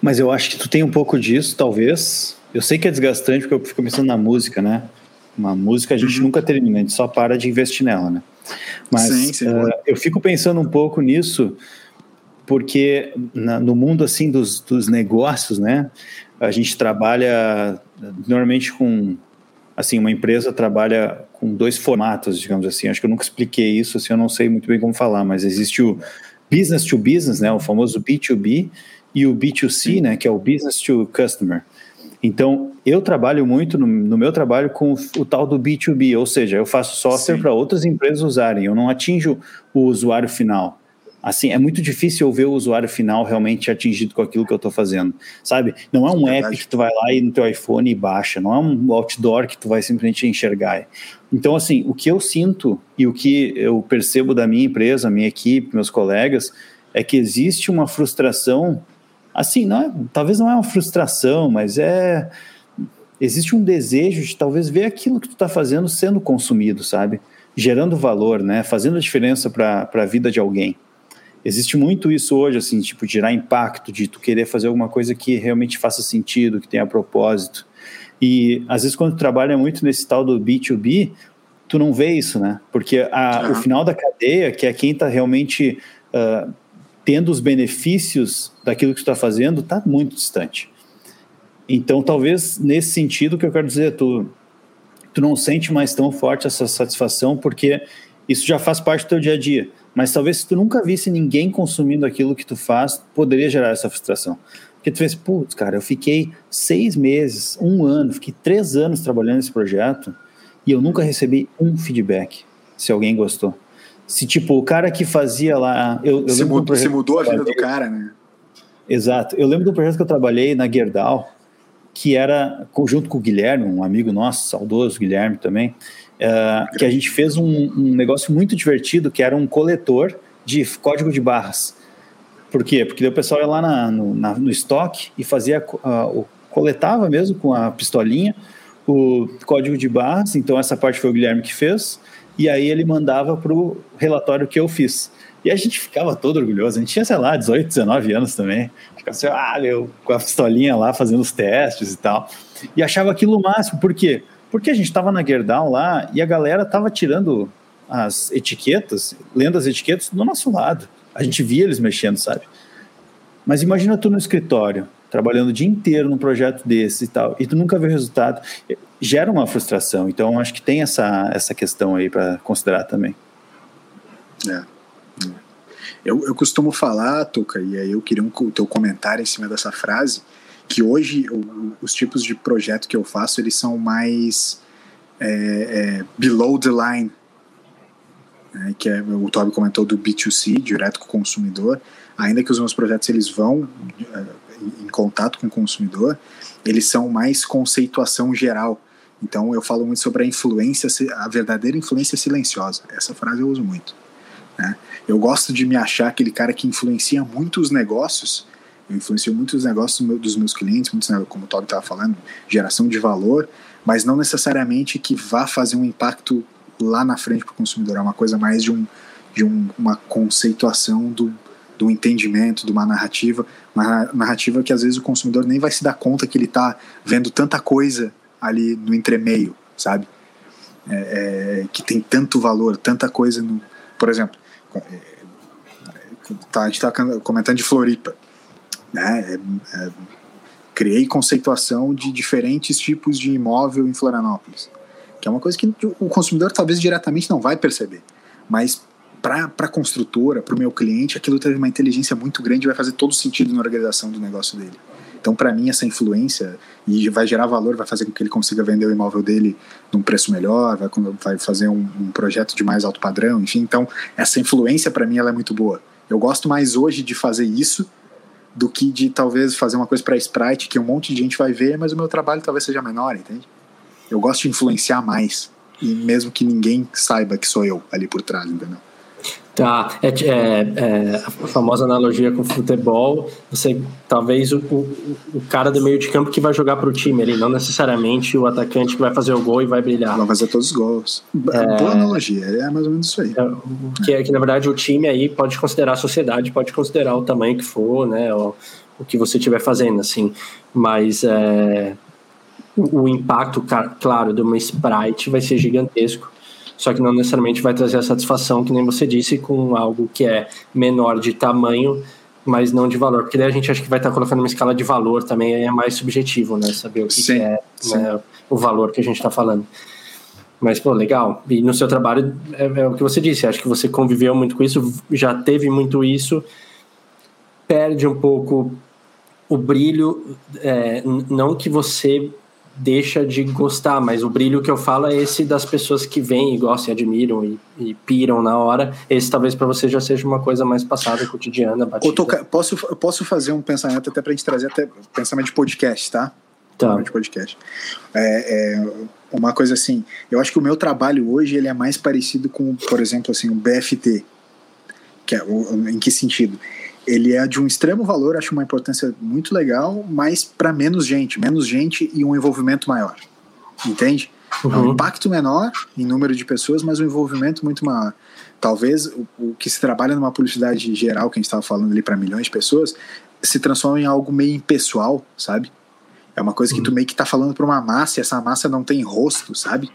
Mas eu acho que tu tem um pouco disso, talvez. Eu sei que é desgastante porque eu fico pensando na música, né? Uma música a gente uhum. nunca termina, a gente só para de investir nela, né? Mas sim, sim, uh, eu fico pensando um pouco nisso porque na, no mundo assim dos, dos negócios, né? A gente trabalha normalmente com assim uma empresa trabalha com dois formatos, digamos assim. Acho que eu nunca expliquei isso, assim, eu não sei muito bem como falar, mas existe o business to business, né, o famoso B2B, e o B2C, né, que é o business to customer. Então, eu trabalho muito no, no meu trabalho com o, o, tal do B2B, ou seja, eu faço software para outras empresas usarem, eu não atinjo o usuário final assim, é muito difícil eu ver o usuário final realmente atingido com aquilo que eu estou fazendo, sabe? Não é um é app que tu vai lá e no teu iPhone e baixa, não é um outdoor que tu vai simplesmente enxergar. Então, assim, o que eu sinto e o que eu percebo da minha empresa, minha equipe, meus colegas, é que existe uma frustração assim, não é, talvez não é uma frustração, mas é existe um desejo de talvez ver aquilo que tu está fazendo sendo consumido, sabe? Gerando valor, né? Fazendo a diferença para a vida de alguém. Existe muito isso hoje, assim, tipo, de gerar impacto, de tu querer fazer alguma coisa que realmente faça sentido, que tenha propósito. E às vezes quando tu trabalha muito nesse tal do B2B, tu não vê isso, né? Porque a, o final da cadeia, que é quem está realmente uh, tendo os benefícios daquilo que tu está fazendo, está muito distante. Então, talvez nesse sentido que eu quero dizer, tu, tu não sente mais tão forte essa satisfação, porque isso já faz parte do teu dia a dia. Mas talvez se tu nunca visse ninguém consumindo aquilo que tu faz, poderia gerar essa frustração. Porque tu fez, putz, cara, eu fiquei seis meses, um ano, fiquei três anos trabalhando nesse projeto e eu nunca recebi um feedback se alguém gostou. Se, tipo, o cara que fazia lá. Eu, eu se, mudou, se mudou a vida do cara, né? Exato. Eu lembro do projeto que eu trabalhei na Gerdau, que era junto com o Guilherme, um amigo nosso, saudoso Guilherme também, uh, que a gente fez um, um, negócio muito divertido, que era um coletor de código de barras. Por quê? Porque o pessoal ia lá na, no, na, no estoque e fazia, uh, coletava mesmo com a pistolinha o código de barras, então essa parte foi o Guilherme que fez, e aí ele mandava para o relatório que eu fiz. E a gente ficava todo orgulhoso. A gente tinha, sei lá, 18, 19 anos também. Ficava assim, ah, meu, com a pistolinha lá fazendo os testes e tal. E achava aquilo o máximo. Por quê? Porque a gente estava na Gerdau lá e a galera estava tirando as etiquetas, lendo as etiquetas do nosso lado. A gente via eles mexendo, sabe? Mas imagina tu no escritório, trabalhando o dia inteiro num projeto desse e tal, e tu nunca vê o resultado. Gera uma frustração. Então, acho que tem essa, essa questão aí para considerar também. É. Eu, eu costumo falar, Tuca, e aí eu queria um teu comentário em cima dessa frase, que hoje o, os tipos de projeto que eu faço, eles são mais é, é, below the line, né, que é, o Toby comentou do B2C, direto com o consumidor, ainda que os meus projetos eles vão é, em contato com o consumidor, eles são mais conceituação geral. Então eu falo muito sobre a influência, a verdadeira influência silenciosa. Essa frase eu uso muito. Né? Eu gosto de me achar aquele cara que influencia muito os negócios. Eu influencio muito os negócios dos meus clientes, muitos, como o Todd estava falando, geração de valor, mas não necessariamente que vá fazer um impacto lá na frente para o consumidor. É uma coisa mais de, um, de um, uma conceituação do, do entendimento, de uma narrativa, uma narrativa que às vezes o consumidor nem vai se dar conta que ele está vendo tanta coisa ali no entremeio, sabe? É, é, que tem tanto valor, tanta coisa no. Por exemplo, tá, a gente está comentando de Floripa. Né? É, é, criei conceituação de diferentes tipos de imóvel em Florianópolis, que é uma coisa que o consumidor talvez diretamente não vai perceber, mas para a construtora, para o meu cliente, aquilo teve uma inteligência muito grande e vai fazer todo sentido na organização do negócio dele. Então, para mim, essa influência e vai gerar valor, vai fazer com que ele consiga vender o imóvel dele num preço melhor, vai, vai fazer um, um projeto de mais alto padrão, enfim. Então, essa influência, para mim, ela é muito boa. Eu gosto mais hoje de fazer isso do que de talvez fazer uma coisa para Sprite que um monte de gente vai ver, mas o meu trabalho talvez seja menor, entende? Eu gosto de influenciar mais, e mesmo que ninguém saiba que sou eu ali por trás, entendeu? Tá, é, é, é, a famosa analogia com o futebol, você talvez o, o, o, cara do meio de campo que vai jogar para o time, ele não necessariamente o atacante que vai fazer o gol e vai brilhar. Vai fazer todos os gols. É, Boa analogia, é mais ou menos isso aí. É, que, é, que na verdade o time aí pode considerar a sociedade, pode considerar o tamanho que for, né, o, o que você estiver fazendo, assim, mas é, o, o impacto, claro, de uma Sprite vai ser gigantesco só que não necessariamente vai trazer a satisfação, que nem você disse, com algo que é menor de tamanho, mas não de valor. Porque daí a gente acha que vai estar colocando uma escala de valor também, aí é mais subjetivo, né? Saber o que, sim, que é né, o valor que a gente está falando. Mas, pô, legal. E no seu trabalho, é, é, o que você disse, acho que você conviveu muito com isso, já teve muito isso, perde um pouco o brilho, é, não que você deixa de gostar, mas o brilho que eu falo é esse das pessoas que vêm e gostam e admiram e, e piram na hora. Esse talvez para você já seja uma coisa mais passada, cotidiana, batida. Toca, posso, posso fazer um pensamento até para a gente trazer até pensamento de podcast, tá? Tá. De podcast. É, é, uma coisa assim, eu acho que o meu trabalho hoje ele é mais parecido com, por exemplo, assim, o BFT. Que é, em que sentido? Ele é de um extremo valor, acho uma importância muito legal, mas para menos gente, menos gente e um envolvimento maior. Entende? Uhum. É um impacto menor em número de pessoas, mas um envolvimento muito maior. Talvez o, o que se trabalha numa publicidade geral, que a gente estava falando ali para milhões de pessoas, se transforma em algo meio impessoal, sabe? É uma coisa que tu uhum. meio que tá falando para uma massa e essa massa não tem rosto, sabe?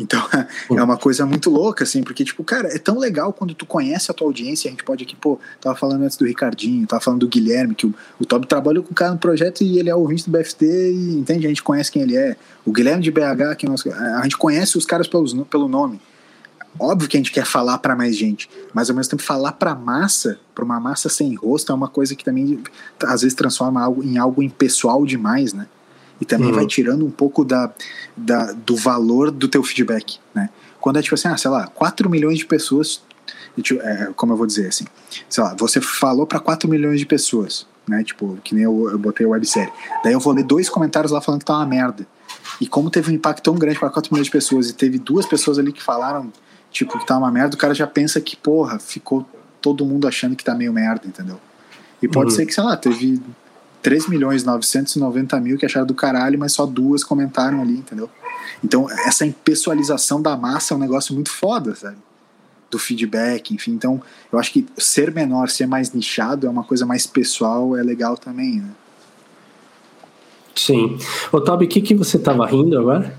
Então é uma coisa muito louca, assim, porque, tipo, cara, é tão legal quando tu conhece a tua audiência. A gente pode aqui, pô, tava falando antes do Ricardinho, tava falando do Guilherme, que o, o Toby trabalhou com o cara no projeto e ele é ouvinte do BFT e entende? A gente conhece quem ele é. O Guilherme de BH, que a gente conhece os caras pelos, pelo nome. Óbvio que a gente quer falar para mais gente, mas ao mesmo tempo falar para massa, para uma massa sem rosto, é uma coisa que também às vezes transforma algo em algo impessoal demais, né? E também uhum. vai tirando um pouco da, da, do valor do teu feedback, né? Quando é tipo assim, ah, sei lá, 4 milhões de pessoas, é, como eu vou dizer assim, sei lá, você falou para 4 milhões de pessoas, né? Tipo, que nem eu, eu botei a websérie. Daí eu vou ler dois comentários lá falando que tá uma merda. E como teve um impacto tão grande para 4 milhões de pessoas e teve duas pessoas ali que falaram tipo, que tá uma merda, o cara já pensa que, porra, ficou todo mundo achando que tá meio merda, entendeu? E pode uhum. ser que, sei lá, teve 3 milhões 990 mil que acharam do caralho, mas só duas comentaram ali, entendeu? Então, essa impessoalização da massa é um negócio muito foda, sabe? Do feedback, enfim. Então, eu acho que ser menor, ser mais nichado é uma coisa mais pessoal, é legal também, né? Sim. Ô, Toby, o que, que você tava rindo agora?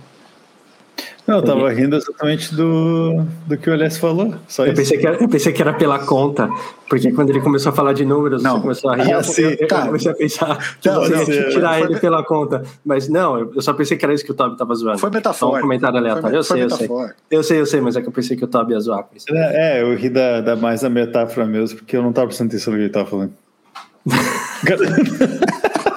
Não, eu tava rindo exatamente do, do que o Alex falou. Só eu, pensei que era, eu pensei que era pela conta, porque quando ele começou a falar de números, não. você começou a rir, ah, eu, eu, eu, comecei a pensar que não, você não, ia tirar ele pela conta. Mas não, eu só pensei que era isso que o Toby tava zoando. Foi metáfora. um comentário aleatório. eu sei, eu sei. Eu sei, eu sei, mas é que eu pensei que o Toby ia zoar com isso. É, é eu ri da, da mais da metáfora mesmo, porque eu não tava prestando atenção no que ele tava falando.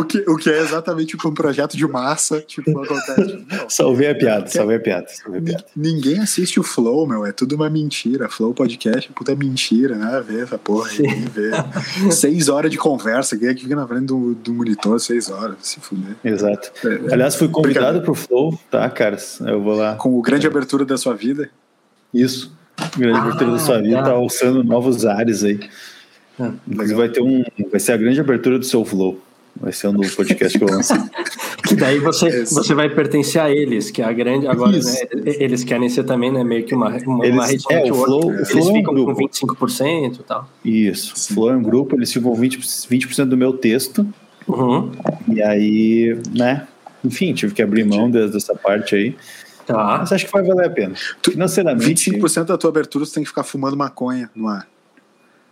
o, que, o que é exatamente tipo um projeto de massa, tipo, acontece. salvei a piada, salvei a piada, salvei a piada. Ninguém assiste o Flow, meu, é tudo uma mentira. Flow Podcast, puta mentira, né? Ver essa porra aí, ver. seis horas de conversa, quem é que fica na frente do, do monitor seis horas, se fuder. Exato. É, Aliás, fui convidado pro Flow, tá, caras? Eu vou lá. Com o grande abertura da sua vida. Isso. Grande ah, abertura da sua vida, tá alçando novos ares aí. Ah, Inclusive vai ter um. Vai ser a grande abertura do seu flow. Vai ser um novo podcast que eu lanço. que daí você, você vai pertencer a eles, que é a grande. Agora, né, eles querem ser também, né? Meio que uma, uma, eles, uma rede é, o Flow, Eles flow ficam é um com 25% e tal. Isso. O Flow é um grupo, eles ficam 20%, 20 do meu texto. Uhum. E aí, né? Enfim, tive que abrir mão dessa parte aí. Tá. Mas acho que vai valer a pena. Financeiramente. 25% da tua abertura você tem que ficar fumando maconha no ar.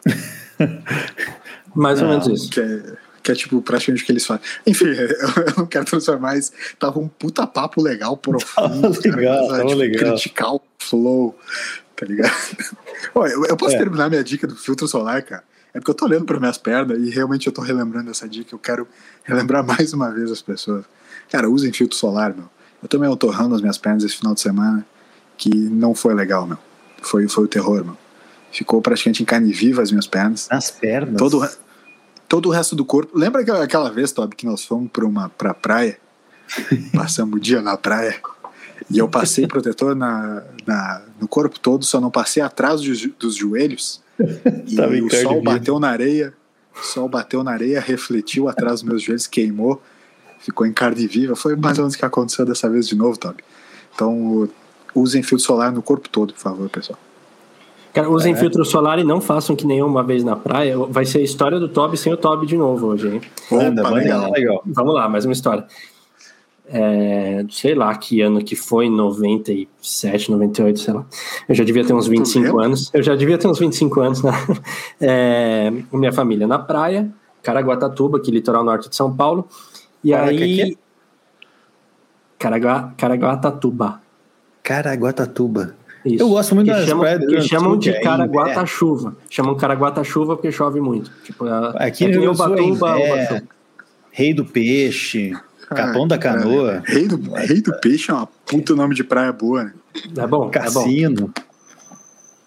Mais ou menos isso. Que é, que é tipo praticamente o que eles fazem. Enfim, eu não quero transformar isso. Tava um puta papo legal, profundo. Legal, cara, legal. Criticar o flow, tá ligado? Olha, eu, eu posso é. terminar minha dica do filtro solar, cara? É porque eu tô olhando para minhas pernas e realmente eu tô relembrando essa dica. Eu quero relembrar mais uma vez as pessoas. Cara, usem filtro solar, meu. Eu também tô torrando as minhas pernas esse final de semana, que não foi legal, meu. Foi, foi o terror, meu. Ficou praticamente em carne viva as minhas pernas. As pernas? Todo, todo o resto do corpo. Lembra aquela vez, Toby, que nós fomos para uma pra praia? Passamos o dia na praia. E eu passei protetor na, na, no corpo todo, só não passei atrás dos, dos joelhos. E o sol bateu na areia. O sol bateu na areia, refletiu atrás dos meus joelhos, queimou, ficou em carne viva. Foi mais ou menos o que aconteceu dessa vez de novo, Toby. Então, usem filtro solar no corpo todo, por favor, pessoal. Cara, usem é. filtro solar e não façam que nenhuma vez na praia. Vai ser a história do Toby sem o Toby de novo hoje, hein? Opa, legal, legal. Vamos lá, mais uma história. É, sei lá que ano que foi, 97, 98, sei lá. Eu já devia ter uns 25 anos. Eu já devia ter uns 25 anos, né? É, minha família na praia, Caraguatatuba, que é litoral norte de São Paulo. E Caraca, aí. Caragua, Caraguatatuba. Caraguatatuba. Isso. Eu gosto muito que das chamam, praias. Que chamam de Caraguata-chuva. É. Chamam Caraguata-chuva porque chove muito. Tipo, Aqui é no Ubatuba, é, Rei do Peixe, ah, Capão da Canoa. Rei do, Rei do Peixe é uma puta nome de praia boa, né? É bom. Cassino. É bom.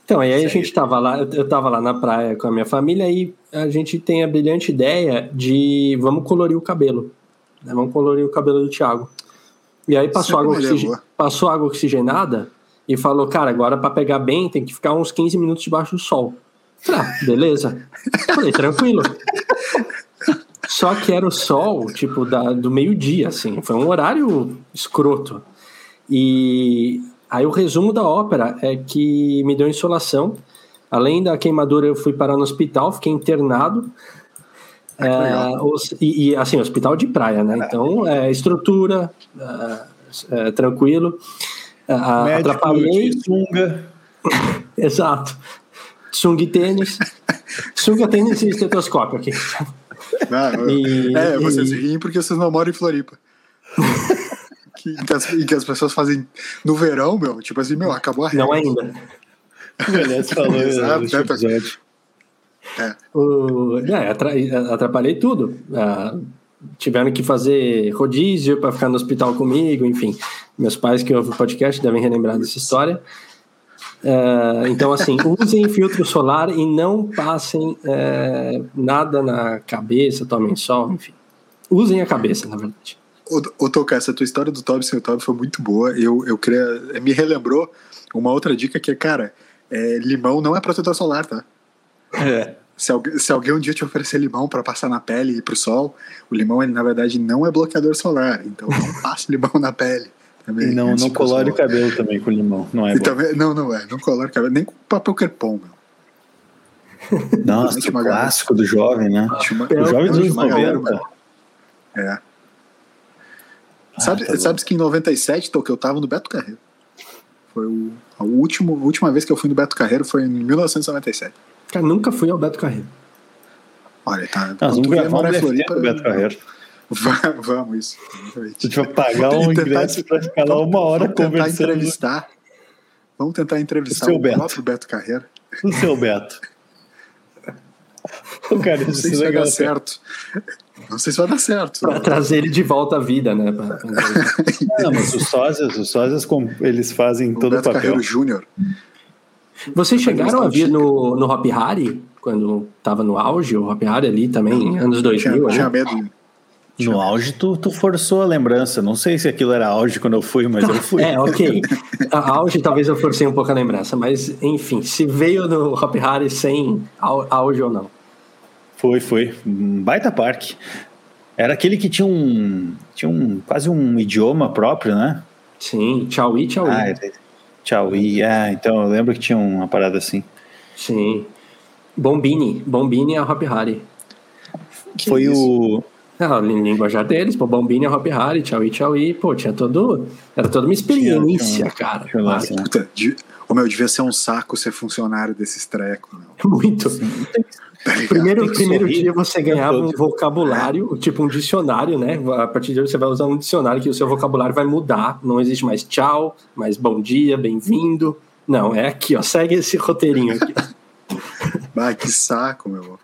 Então, aí a gente tava lá, eu tava lá na praia com a minha família e a gente tem a brilhante ideia de vamos colorir o cabelo. Né? Vamos colorir o cabelo do Thiago. E aí passou água, oxig... passou água oxigenada e falou, cara, agora para pegar bem tem que ficar uns 15 minutos debaixo do sol. Ah, beleza. Falei, tranquilo. Só que era o sol, tipo, da, do meio-dia, assim. Foi um horário escroto. E aí o resumo da ópera é que me deu insolação. Além da queimadura, eu fui parar no hospital, fiquei internado. É, os, e, e, assim, hospital de praia, né? Então, é, estrutura, é, é. Médico, atrapalhei. Sunga. Exato. Sung tênis. Sunga tênis e estetoscópio aqui. Não, e, é, vocês e... riem porque vocês não moram em Floripa. que, que, as, que as pessoas fazem no verão, meu, tipo assim, meu, acabou a régua. Não ainda. O falou Exato, né, episódio. É. O, é, atrapalhei tudo. Uh, tiveram que fazer rodízio para ficar no hospital comigo, enfim. Meus pais que ouvem o podcast devem relembrar dessa história. Uh, então, assim, usem filtro solar e não passem uh, nada na cabeça, tomem sol, enfim. Usem a cabeça, na verdade. Ô, ô Toca, essa tua história do Toby sem o Toby foi muito boa. Eu, eu queria. Me relembrou uma outra dica que é, cara, é, limão não é protetor solar, tá? É. Se, alguém, se alguém um dia te oferecer limão para passar na pele e pro sol, o limão, ele na verdade não é bloqueador solar. Então não passe limão na pele. Também, e não, não colore o cabelo também com limão, não é bom. Também, não, não é, não colore o cabelo, nem com papel crepom, meu. Nossa, o clássico do jovem, né? Uma, o jovem dos anos 90. É. Ah, Sabe, tá sabes que em 97, que eu tava no Beto Carreiro. Foi o, a, último, a última vez que eu fui no Beto Carreiro foi em 1997. Cara, nunca fui ao Beto Carreiro. Olha, tá. Nós vamos gravar um Floripa, Beto Carreiro. Vamos, isso. A gente vai pagar um ingresso para ficar lá uma hora vamos conversando. Tentar entrevistar, vamos tentar entrevistar o, o Beto. próprio Beto Carreiro. O seu Beto. o cara, não sei se vai dar certo. Não sei se vai dar certo. Para trazer ele de volta à vida, né? não, mas os sósias, os sósias, eles fazem o todo Beto o papel. Carreiro Júnior. Vocês chegaram a vir no, no Hop Harry, quando estava no auge, o Hop Harry ali também, anos 2000? Tinha, tinha medo. No auge, tu, tu forçou a lembrança. Não sei se aquilo era auge quando eu fui, mas eu fui. É, ok. A auge talvez eu forcei um pouco a lembrança, mas enfim, se veio no Hop Harry sem auge ou não. Foi, foi. Um baita parque. Era aquele que tinha um. Tinha um quase um idioma próprio, né? Sim, tchau e tchau. Ah, tchau e. Ah, então eu lembro que tinha uma parada assim. Sim. Bombini. Bombini é a Hop Harry. Foi isso? o a linguajar deles, pô, Bombini, Hop Harry, Tchau e Tchau e, pô, tinha todo. Era toda uma experiência, tinha, cara. Tinha Puta, de, oh, meu, devia ser um saco ser funcionário desses trecos, meu. Muito. Tá primeiro primeiro dia você ganhava um vocabulário, tipo um dicionário, né? A partir de hoje você vai usar um dicionário que o seu vocabulário vai mudar. Não existe mais tchau, mais bom dia, bem-vindo. Não, é aqui, ó. Segue esse roteirinho aqui. Bah, que saco, meu.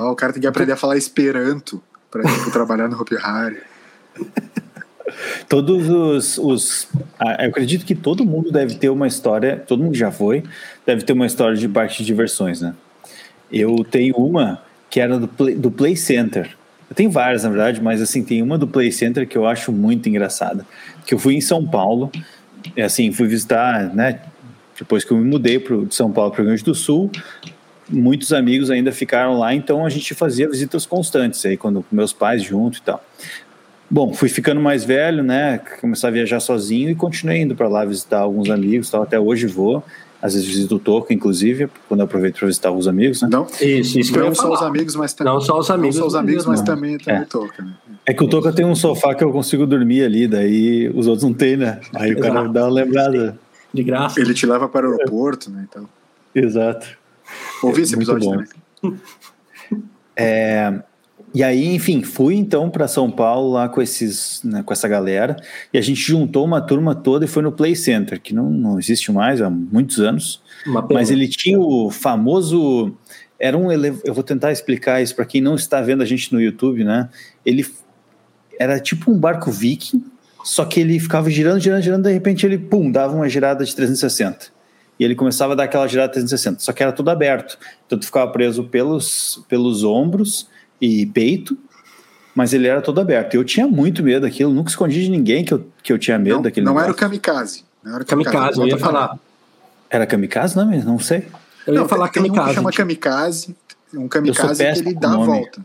Oh, o cara tem que aprender a falar Esperanto para tipo, trabalhar no Hopi Hari. Todos os, os. Eu acredito que todo mundo deve ter uma história, todo mundo já foi, deve ter uma história de parque de diversões, né? Eu tenho uma que era do Play, do Play Center. Eu tenho várias, na verdade, mas assim, tem uma do Play Center que eu acho muito engraçada. Que eu fui em São Paulo, e assim, fui visitar, né? Depois que eu me mudei pro, de São Paulo para o Rio Grande do Sul, muitos amigos ainda ficaram lá, então a gente fazia visitas constantes aí, quando meus pais junto e tal. Bom, fui ficando mais velho, né? Começar a viajar sozinho e continuei indo para lá visitar alguns amigos, tal. Até hoje vou. Às vezes visito o Toco, inclusive, quando eu aproveito para visitar alguns amigos. Né? Não, isso, isso não só os amigos, mas também. Não só os amigos, não só os amigos mas também, também é. o Toca. Né? É que o Toca tem um sofá que eu consigo dormir ali, daí os outros não tem, né? Aí o cara dá uma lembrada. De graça. Ele te leva para o aeroporto, né? Então. Exato. Ouvi esse episódio também. É, e aí, enfim, fui então para São Paulo lá com esses, né, com essa galera e a gente juntou uma turma toda e foi no Play Center, que não, não existe mais há muitos anos, mas ele tinha o famoso era um eu vou tentar explicar isso para quem não está vendo a gente no YouTube, né? Ele era tipo um barco viking, só que ele ficava girando, girando, girando, de repente ele pum, dava uma girada de 360 e ele começava a dar aquela girada 360, só que era tudo aberto. Então tu ficava preso pelos, pelos ombros e peito, mas ele era todo aberto. Eu tinha muito medo daquilo, nunca escondi de ninguém que eu, que eu tinha medo não, daquele Não negócio. era o kamikaze. Não era o kamikaze, kamikaze eu ia falar. Era kamikaze? Não, não sei. Eu Não, ia falar tem um que kamikaze. chama kamikaze, um kamikaze que ele dá a volta.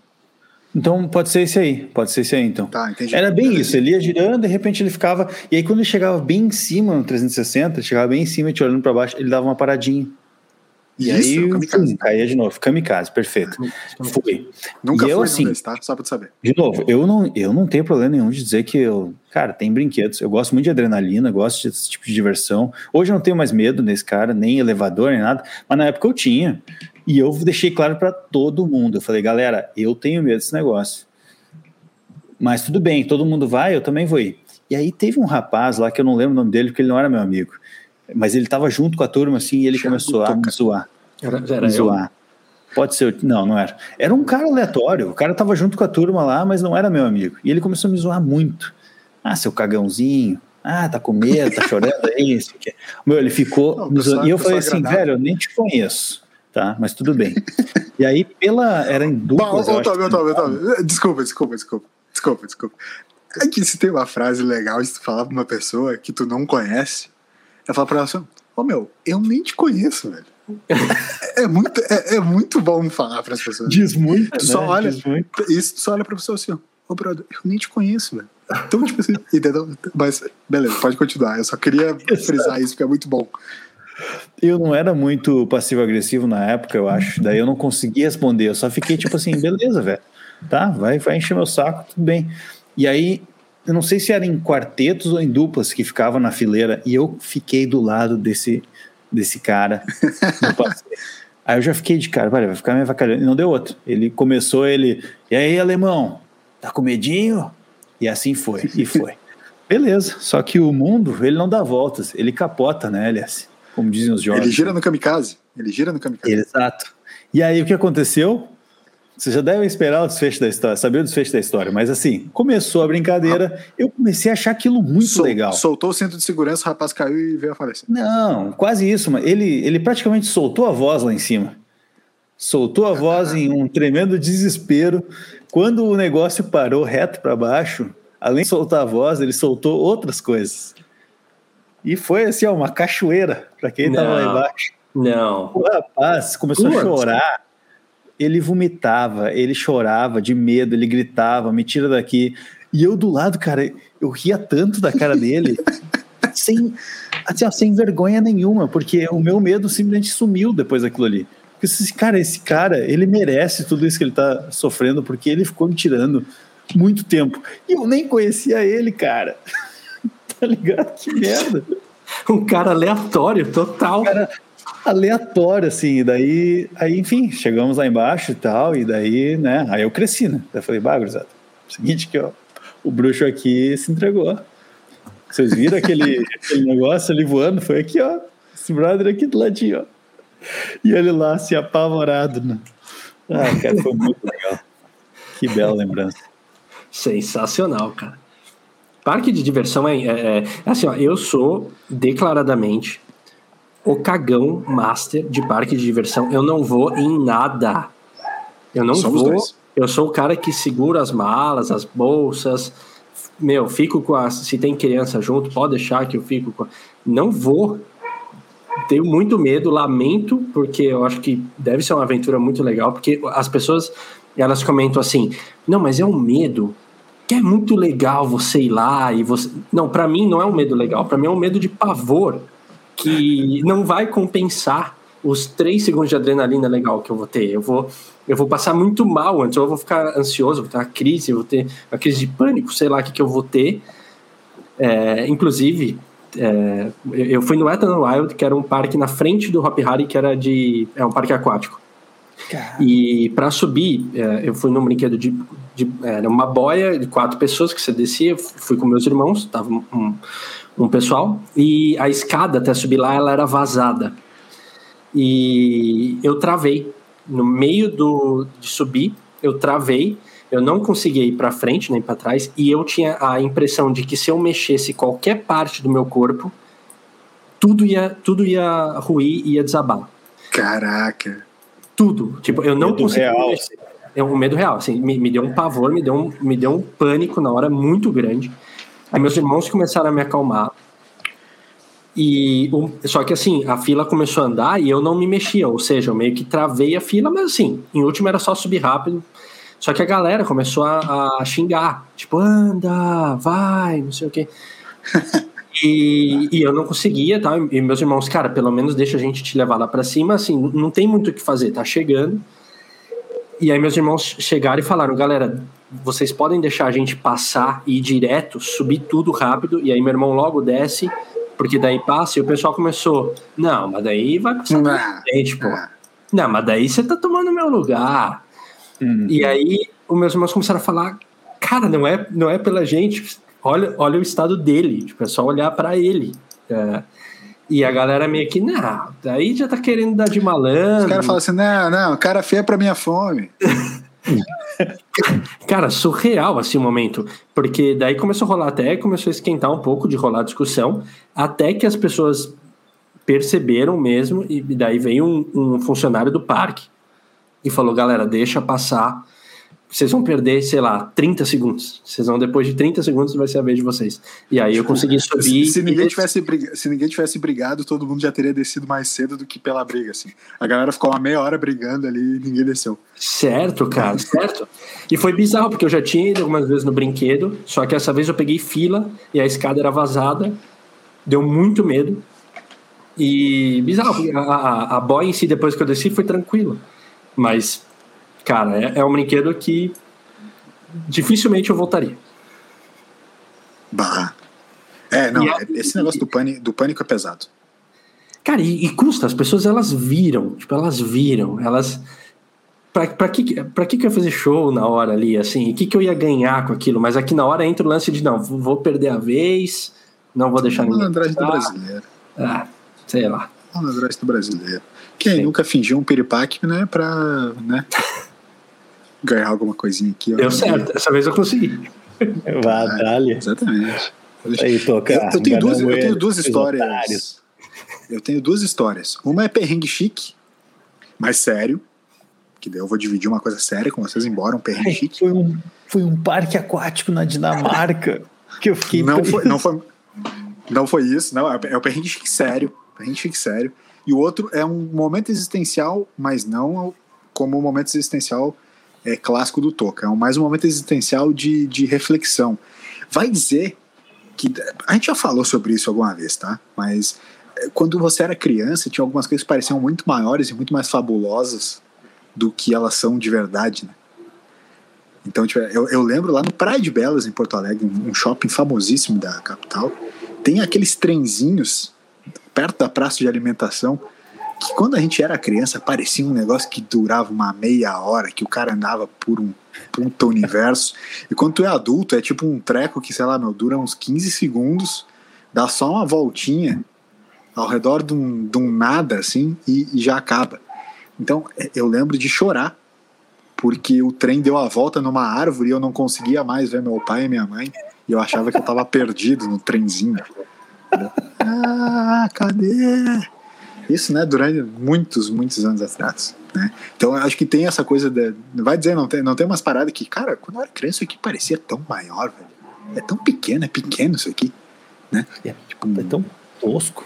Então pode ser esse aí, pode ser esse aí então. Tá, entendi. Era bem isso, ele ia girando, de repente ele ficava. E aí, quando ele chegava bem em cima no 360, ele chegava bem em cima, te olhando pra baixo, ele dava uma paradinha. E Isso, aí, kamikaze. caía de novo. Kamikaze, perfeito. Foi. Nunca E eu, foi assim, desses, tá? Só pra saber. De novo, eu não, eu não tenho problema nenhum de dizer que eu. Cara, tem brinquedos. Eu gosto muito de adrenalina, gosto desse tipo de diversão. Hoje eu não tenho mais medo nesse cara, nem elevador, nem nada. Mas na época eu tinha. E eu deixei claro pra todo mundo. Eu falei, galera, eu tenho medo desse negócio. Mas tudo bem, todo mundo vai, eu também vou ir. E aí teve um rapaz lá que eu não lembro o nome dele, porque ele não era meu amigo. Mas ele tava junto com a turma assim e ele Thiago começou a me zoar. Era, Me era eu. zoar. Pode ser. Não, não era. Era um cara aleatório. O cara tava junto com a turma lá, mas não era meu amigo. E ele começou a me zoar muito. Ah, seu cagãozinho. Ah, tá com medo, tá chorando aí. isso. Meu, ele ficou. Não, me pessoa- zoando. e eu falei assim, agradável. velho, eu nem te conheço. Tá, mas tudo bem. e aí, pela. Era em Bom, duplas. Otávio, que- Otávio, Otávio. Desculpa, desculpa, desculpa. Desculpa, desculpa. É que se tem uma frase legal de tu falar pra uma pessoa que tu não conhece, é falar pra ela assim, ô meu, eu nem te conheço, velho. É, é muito, é, é muito bom falar pras pessoas. Diz muito. Só né? olha. Diz muito. Isso só olha pra pessoa assim, ó. Ô, brother, eu nem te conheço, velho. Então, tipo assim, entendeu? Mas, beleza, pode continuar. Eu só queria frisar isso, porque é muito bom. Eu não era muito passivo-agressivo na época, eu acho. Daí eu não conseguia responder. Eu só fiquei tipo assim, beleza, velho. Tá, vai, vai encher meu saco, tudo bem. E aí, eu não sei se era em quartetos ou em duplas que ficava na fileira. E eu fiquei do lado desse, desse cara. aí eu já fiquei de cara, vai ficar me avacalhando. E não deu outro. Ele começou, ele. E aí, alemão? Tá com medinho? E assim foi, e foi. Beleza, só que o mundo, ele não dá voltas, ele capota, né, Elias? Como dizem os jovens. Ele gira no kamikaze. Ele gira no kamikaze. Exato. E aí o que aconteceu? Você já deve esperar o desfecho da história, saber o desfecho da história, mas assim, começou a brincadeira, eu comecei a achar aquilo muito Sol- legal. Soltou o cinto de segurança, o rapaz caiu e veio a falecer. Não, quase isso, mas ele, ele praticamente soltou a voz lá em cima. Soltou a voz em um tremendo desespero. Quando o negócio parou reto para baixo, além de soltar a voz, ele soltou outras coisas. E foi assim, ó, uma cachoeira para quem estava lá embaixo. Não. O rapaz começou a chorar. Ele vomitava, ele chorava de medo, ele gritava, me tira daqui. E eu do lado, cara, eu ria tanto da cara dele, sem, assim, ó, sem vergonha nenhuma, porque o meu medo simplesmente sumiu depois daquilo ali. Porque esse cara, esse cara, ele merece tudo isso que ele tá sofrendo, porque ele ficou me tirando muito tempo. E eu nem conhecia ele, cara. tá ligado? Que merda. Um cara aleatório, total. Cara, aleatório, assim, e daí, aí, enfim, chegamos lá embaixo e tal, e daí, né, aí eu cresci, né, daí eu falei, bah, gurizada, seguinte que, ó, o bruxo aqui se entregou, vocês viram aquele, aquele negócio ali voando, foi aqui, ó, esse brother aqui do ladinho, ó, e ele lá, assim, apavorado, né, ah, cara, foi muito legal, que bela lembrança. Sensacional, cara. Parque de diversão é, é- é- assim, ó, eu sou declaradamente o cagão master de parque de diversão. Eu não vou em nada. Eu não Somos vou. dois. Eu sou o cara que segura as malas, as bolsas. Meu, fico com as. Se tem criança junto, pode deixar que eu fico com. Não vou. Tenho muito medo, lamento, porque eu acho que deve ser uma aventura muito legal, porque as pessoas elas comentam assim: não, mas é um medo que é muito legal você ir lá e você. Não, para mim não é um medo legal, para mim é um medo de pavor que não vai compensar os três segundos de adrenalina legal que eu vou ter. Eu vou, eu vou passar muito mal antes, ou eu vou ficar ansioso, vou ter uma crise, vou ter uma crise de pânico, sei lá o que, que eu vou ter. É, inclusive, é, eu fui no Ethan Wild, que era um parque na frente do Hop Harry, que era de. É um parque aquático. E para subir, é, eu fui num brinquedo de, de- Era uma boia de quatro pessoas que você descia. Fui com meus irmãos, tava um, um, um pessoal. E a escada até subir lá, ela era vazada. E eu travei. No meio do, de subir, eu travei. Eu não conseguia ir para frente nem para trás. E eu tinha a impressão de que se eu mexesse qualquer parte do meu corpo, tudo ia, tudo ia ruir e ia desabar Caraca. tudo. Tipo, eu não Medo consegui. real. mexer. É um medo real, assim, me, me deu um pavor, me deu um, me deu um pânico na hora muito grande. Aí meus irmãos começaram a me acalmar. E só que assim, a fila começou a andar e eu não me mexia, ou seja, eu meio que travei a fila, mas assim, em último era só subir rápido. Só que a galera começou a, a xingar, tipo, anda, vai, não sei o quê. E, e, eu não conseguia, tá? E meus irmãos, cara, pelo menos deixa a gente te levar lá para cima, assim, não tem muito o que fazer, tá chegando. E aí meus irmãos chegaram e falaram, galera, vocês podem deixar a gente passar e ir direto, subir tudo rápido, e aí meu irmão logo desce, porque daí passa, e o pessoal começou, não, mas daí vai passar na gente, pô. Não, mas daí você tá tomando meu lugar. Uhum. E aí os meus irmãos começaram a falar, cara, não é, não é pela gente, olha, olha o estado dele, tipo, é só olhar para ele. É, e a galera meio que, não, daí já tá querendo dar de malandro. Os caras falam assim, não, não, cara feio é pra minha fome. Cara, surreal assim o momento, porque daí começou a rolar até, começou a esquentar um pouco de rolar a discussão, até que as pessoas perceberam mesmo, e daí veio um, um funcionário do parque e falou: galera, deixa passar vocês vão perder, sei lá, 30 segundos. Vocês vão, depois de 30 segundos, vai ser a vez de vocês. E aí eu consegui subir. se, ninguém tivesse briga, se ninguém tivesse brigado, todo mundo já teria descido mais cedo do que pela briga, assim. A galera ficou uma meia hora brigando ali e ninguém desceu. Certo, cara, certo. E foi bizarro, porque eu já tinha ido algumas vezes no brinquedo, só que essa vez eu peguei fila e a escada era vazada. Deu muito medo. E bizarro, a, a, a boy em si, depois que eu desci, foi tranquilo. Mas cara, é, é um brinquedo que dificilmente eu voltaria. Bah. É, não, a... esse negócio do pânico, do pânico é pesado. Cara, e, e, custa, as pessoas elas viram, tipo, elas viram, elas. Pra, pra, que, pra que, que eu ia fazer show na hora ali, assim? O que, que eu ia ganhar com aquilo? Mas aqui na hora entra o lance de, não, vou perder a vez, não vou deixar ninguém. Malandragem do brasileiro. Ah, sei lá. Malandragem do brasileiro. Quem Sim. nunca fingiu um piripaque, né, pra. Né? ganhar alguma coisinha aqui. Deu certo, dessa vez eu consegui. Vá, é, Exatamente. Aí, toca, eu, eu, tenho duas, eu tenho duas histórias. Eu tenho duas histórias. Uma é perrengue chique, mais sério. Que daí eu vou dividir uma coisa séria com vocês, embora um perrengue Ai, chique. Foi um, foi um parque aquático na Dinamarca que eu fiquei. Não foi, não foi, não foi isso, não. É, é o perrengue chique sério. Perrengue chique sério. E o outro é um momento existencial, mas não como um momento existencial é, clássico do Toca. É mais um momento existencial de, de reflexão. Vai dizer que. A gente já falou sobre isso alguma vez, tá? Mas é, quando você era criança, tinha algumas coisas que pareciam muito maiores e muito mais fabulosas do que elas são de verdade, né? Então, tipo, eu, eu, lembro lá no Praia de Belas, em Porto Alegre, um shopping famosíssimo da capital, tem aqueles trenzinhos perto da praça de alimentação que quando a gente era criança parecia um negócio que durava uma meia hora, que o cara andava por um puta universo. E quando tu é adulto, é tipo um treco que, sei lá, meu, dura uns 15 segundos, dá só uma voltinha ao redor de um, de um nada, assim, e, e já acaba. Então, é, eu lembro de chorar, porque o trem deu a volta numa árvore e eu não conseguia mais ver meu pai e minha mãe, e eu achava que eu tava perdido no trenzinho. Ah, cadê? Isso, né, durante muitos, muitos anos atrás. Né? Então acho que tem essa coisa de. Vai dizer, não tem, não tem umas paradas que, cara, quando eu era criança isso aqui parecia tão maior, velho. É tão pequeno, é pequeno isso aqui. Né? É, tipo, é tão tosco.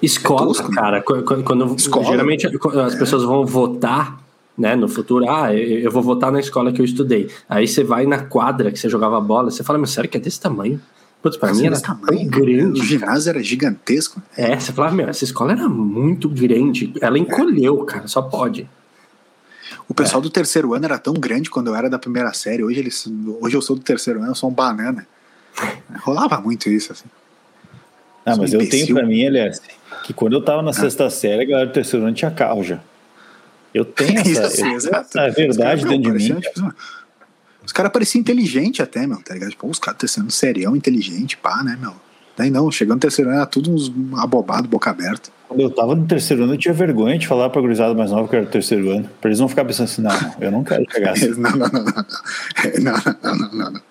Escola, é tosco, cara, quando, quando Escola, geralmente as é. pessoas vão votar né, no futuro, ah, eu vou votar na escola que eu estudei. Aí você vai na quadra que você jogava bola, você fala, mas sério que é desse tamanho? Putz, pra mim era tamanho, grande. O ginásio era gigantesco. É, você falava, meu, essa escola era muito grande. Ela encolheu, cara, só pode. O pessoal é. do terceiro ano era tão grande quando eu era da primeira série. Hoje, eles, hoje eu sou do terceiro ano, eu sou um banana. Rolava muito isso, assim. Ah, mas eu tenho pra mim, aliás, que quando eu tava na ah. sexta série, a galera do terceiro ano tinha carro já. Eu tenho essa, isso, eu essa verdade dentro de mim. Tipo, os caras pareciam inteligentes até, meu, tá ligado? Pô, os caras sendo serião, inteligente, pá, né, meu? Daí não, chegando no terceiro ano era tudo uns abobado, boca aberta. Quando eu tava no terceiro ano, eu tinha vergonha de falar pra gurizada mais nova que era do terceiro ano. Pra eles não ficarem pensando assim, não, eu não quero chegar assim. não, não, não, não. Não, não, não, não, não.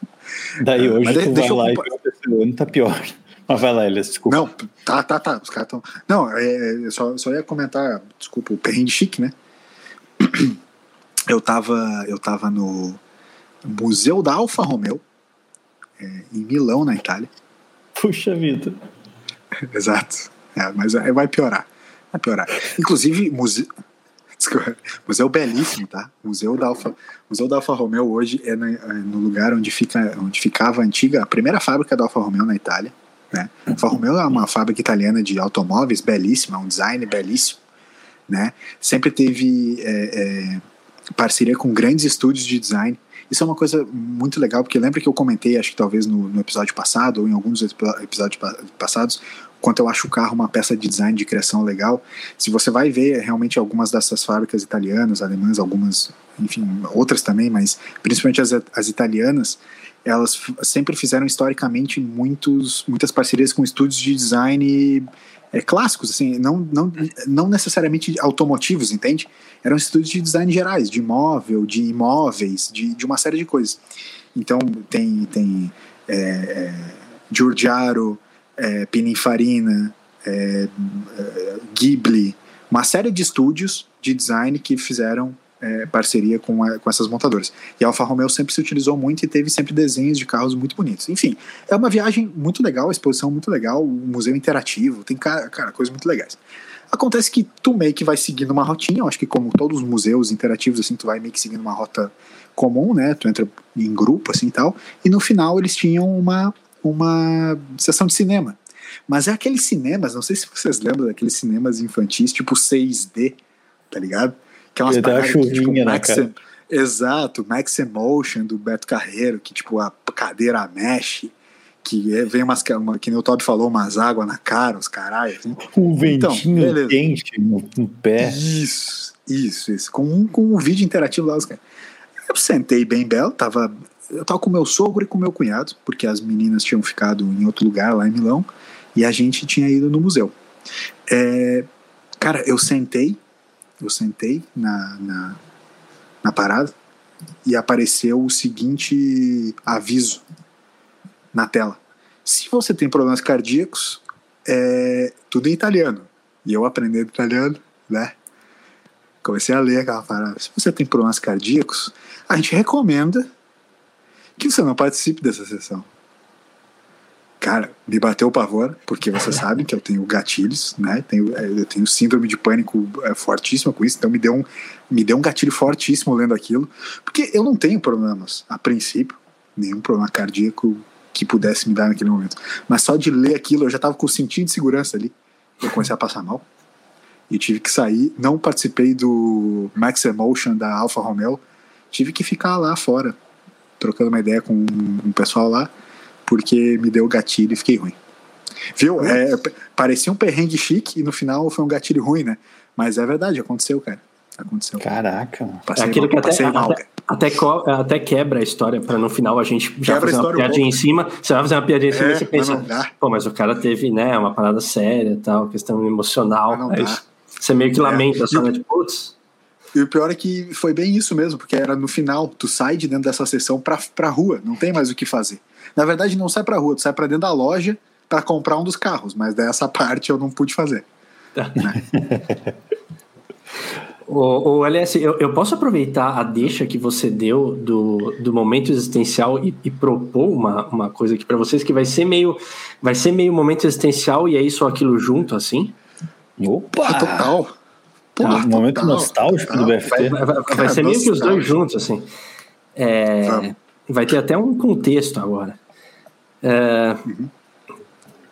Daí hoje Mas tu vai lá eu... e o terceiro ano tá pior. Mas vai lá, Elias, desculpa. Não, tá, tá, tá. Os caras tão. Não, é, eu só, só ia comentar, desculpa, o perrengue chique, né? Eu tava, eu tava no, Museu da Alfa Romeo, é, em Milão, na Itália. Puxa vida. Exato. É, mas vai piorar. Vai piorar. Inclusive, museu. Museu belíssimo, tá? Museu da Alfa, Museu da Alfa Romeo hoje é, é no lugar onde, fica, onde ficava a antiga, a primeira fábrica da Alfa Romeo na Itália. Né? Alfa Romeo é uma fábrica italiana de automóveis belíssima, um design belíssimo. Né? Sempre teve é, é, parceria com grandes estúdios de design. Isso é uma coisa muito legal, porque lembra que eu comentei, acho que talvez no, no episódio passado, ou em alguns episódios passados, quanto eu acho o carro uma peça de design, de criação legal. Se você vai ver realmente algumas dessas fábricas italianas, alemãs, algumas, enfim, outras também, mas principalmente as, as italianas, elas sempre fizeram historicamente muitos, muitas parcerias com estúdios de design é, clássicos, assim, não, não, não necessariamente automotivos, entende? Eram estúdios de design gerais, de imóvel, de imóveis, de, de uma série de coisas. Então, tem, tem é, Giorgiaro, é, Pininfarina, é, Ghibli, uma série de estúdios de design que fizeram é, parceria com, a, com essas montadoras. E a Alfa Romeo sempre se utilizou muito e teve sempre desenhos de carros muito bonitos. Enfim, é uma viagem muito legal, a exposição muito legal, o museu interativo, tem cara, cara coisas muito legais. Acontece que tu meio que vai seguindo uma rotinha, eu acho que como todos os museus interativos, assim, tu vai meio que seguindo uma rota comum, né? Tu entra em grupo, assim, tal. E no final eles tinham uma, uma sessão de cinema. Mas é aqueles cinemas, não sei se vocês lembram daqueles cinemas infantis, tipo 6D, tá ligado? Que é umas paradas tipo, né, Max, Exato, Max Emotion do Beto Carreiro, que tipo a cadeira mexe, que é, vem umas, uma, que nem o Todd falou, umas águas na cara, os caralho. Assim. Um ventinho então, quente no, no, pé. Isso, isso, isso. Com, com um vídeo interativo lá, os caras. Eu sentei bem belo, tava. Eu tava com meu sogro e com meu cunhado, porque as meninas tinham ficado em outro lugar lá em Milão, e a gente tinha ido no museu. É, cara, eu sentei eu sentei na, na, na parada e apareceu o seguinte aviso na tela. Se você tem problemas cardíacos, é tudo em italiano. E eu aprendendo italiano, né? Comecei a ler aquela parada. Se você tem problemas cardíacos, a gente recomenda que você não participe dessa sessão. Cara, me bateu o pavor, porque você sabe que eu tenho gatilhos, né? Tenho, é, eu tenho síndrome de pânico é, fortíssima com isso, então me deu, um, me deu um gatilho fortíssimo lendo aquilo, porque eu não tenho problemas, a princípio, nenhum problema cardíaco que pudesse me dar naquele momento. Mas só de ler aquilo, eu já tava com o sentido de segurança ali. Eu comecei a passar mal. E tive que sair. Não participei do Max Emotion da Alfa Romeo. Tive que ficar lá fora, trocando uma ideia com um pessoal lá porque me deu gatilho e fiquei ruim. Viu? É, parecia um perrengue chique e no final foi um gatilho ruim, né? Mas é verdade, aconteceu, cara. Aconteceu. Caraca. Passei é aquilo mal, que até, mal, até, até, até, quebra a história para no final a gente já quebra fazer uma piadinha um em cima. Você vai fazer uma piadinha em cima é, e você pensa, pô, mas o cara teve, né, uma parada séria tal, questão emocional. Aí, você meio que é. lamenta é. só, né? Tipo, putz. E o pior é que foi bem isso mesmo, porque era no final, tu sai de dentro dessa sessão pra, pra rua, não tem mais o que fazer. Na verdade, não sai pra rua, tu sai pra dentro da loja para comprar um dos carros, mas dessa parte eu não pude fazer. Tá. Né? O, o LS, eu, eu, posso aproveitar a deixa que você deu do, do momento existencial e, e propor uma, uma coisa aqui para vocês que vai ser meio vai ser meio momento existencial e é isso ou aquilo junto assim? Opa! total. Porra, um momento total, nostálgico total. do BFT. Vai, vai, vai ser meio que os dois juntos assim. É, vai ter até um contexto agora. É, uhum.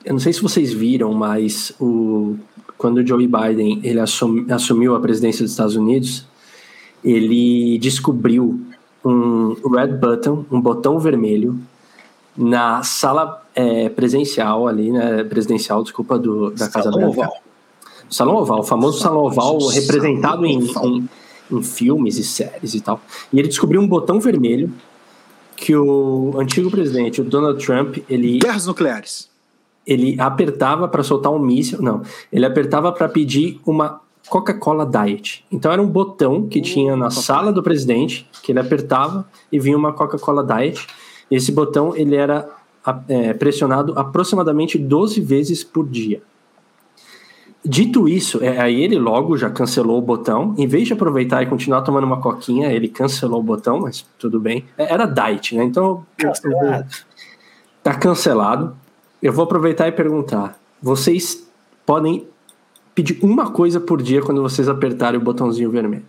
Eu não sei se vocês viram, mas o, quando o Joe Biden ele assumi, assumiu a presidência dos Estados Unidos, ele descobriu um red button, um botão vermelho, na sala é, presencial ali, né, presidencial, desculpa, do, da Casa Branca. Oval. Salão Oval, o famoso Salão Oval representado em, em, em filmes e séries e tal. E ele descobriu um botão vermelho que o antigo presidente, o Donald Trump, ele. Guerras nucleares. Ele apertava para soltar um míssil. Não, ele apertava para pedir uma Coca-Cola Diet. Então era um botão que tinha na sala do presidente, que ele apertava e vinha uma Coca-Cola Diet. Esse botão ele era é, pressionado aproximadamente 12 vezes por dia. Dito isso, é, aí ele logo já cancelou o botão. Em vez de aproveitar e continuar tomando uma coquinha, ele cancelou o botão, mas tudo bem. É, era diet, né? Então, cancelado. tá cancelado. Eu vou aproveitar e perguntar: vocês podem pedir uma coisa por dia quando vocês apertarem o botãozinho vermelho.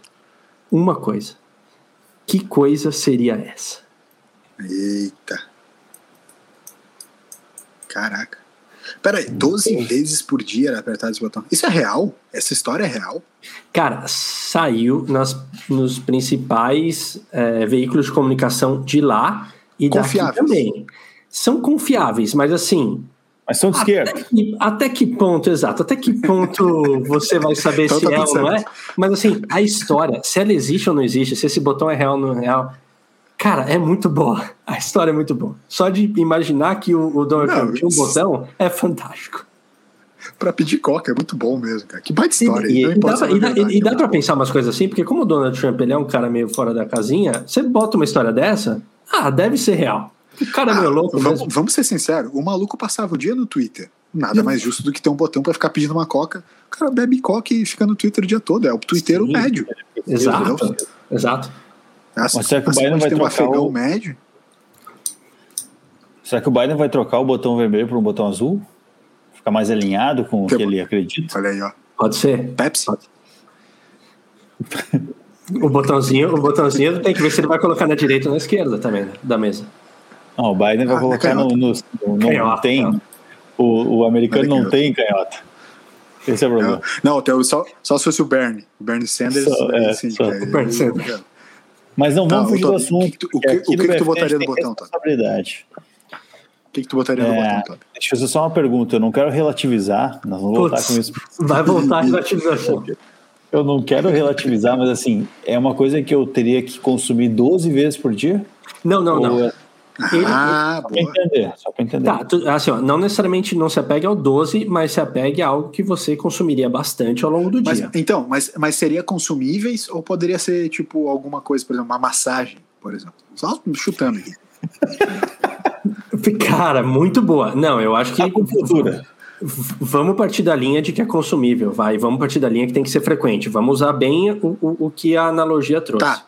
Uma coisa. Que coisa seria essa? Eita. Caraca. Pera aí, 12 vezes por dia era apertar esse botão. Isso é real? Essa história é real? Cara, saiu nas, nos principais é, veículos de comunicação de lá e daqui também. São confiáveis, mas assim. Mas são de esquerda. Até que, até que ponto, exato, até que ponto você vai saber então, se tá é ou não é? Mas assim, a história, se ela existe ou não existe, se esse botão é real ou não é real, Cara, é muito boa. A história é muito boa. Só de imaginar que o, o Donald Trump tinha um botão é fantástico. Pra pedir coca é muito bom mesmo, cara. Que baita história. E, e, dá, pra, e, dá, e dá pra pensar umas coisas assim, porque como o Donald Trump ele é um cara meio fora da casinha, você bota uma história dessa, ah, deve ser real. O cara é meio ah, louco. Vamos, vamos, ser sinceros, o maluco passava o dia no Twitter. Nada mais justo do que ter um botão para ficar pedindo uma coca. O cara bebe coca e fica no Twitter o dia todo. É o Twitter médio. Exato. Exato. Assim, Mas será que o Biden vai trocar o médio? Será que o Biden vai trocar o botão vermelho por um botão azul? Ficar mais alinhado com o que, que ele acredita? Olha aí, ó. Pode ser. Pepsi? Pode. o botãozinho, o botãozinho tem que ver se ele vai colocar na direita ou na esquerda também, né, da mesa. Não, o Biden vai ah, colocar no, no, no, Não tem. O, o americano não tem canhota. Esse é o problema. Não, não só, só se fosse o Bernie. O Bernie Sanders. Só, é, sim, só. É, o Bernie Sanders. Mas não vamos tá, fugir do assunto. O que, o que, o que, que tu botaria no botão, tá? Responsabilidade. O que, que tu botaria é, no botão, Todd? Deixa eu fazer só uma pergunta. Eu não quero relativizar. Nós vamos voltar com isso. Vai voltar a relativização. Eu não quero relativizar, mas assim, é uma coisa que eu teria que consumir 12 vezes por dia? Não, não, não. É ele, ah, só para entender, só para entender. Tá, tu, assim, ó, não necessariamente não se apegue ao 12, mas se apegue a algo que você consumiria bastante ao longo do mas, dia. Então, mas, mas seria consumíveis ou poderia ser tipo alguma coisa, por exemplo, uma massagem, por exemplo? Só chutando aqui. Cara, muito boa. Não, eu acho que. Vamos partir da linha de que é consumível, vai. Vamos partir da linha que tem que ser frequente. Vamos usar bem o, o, o que a analogia trouxe. Tá.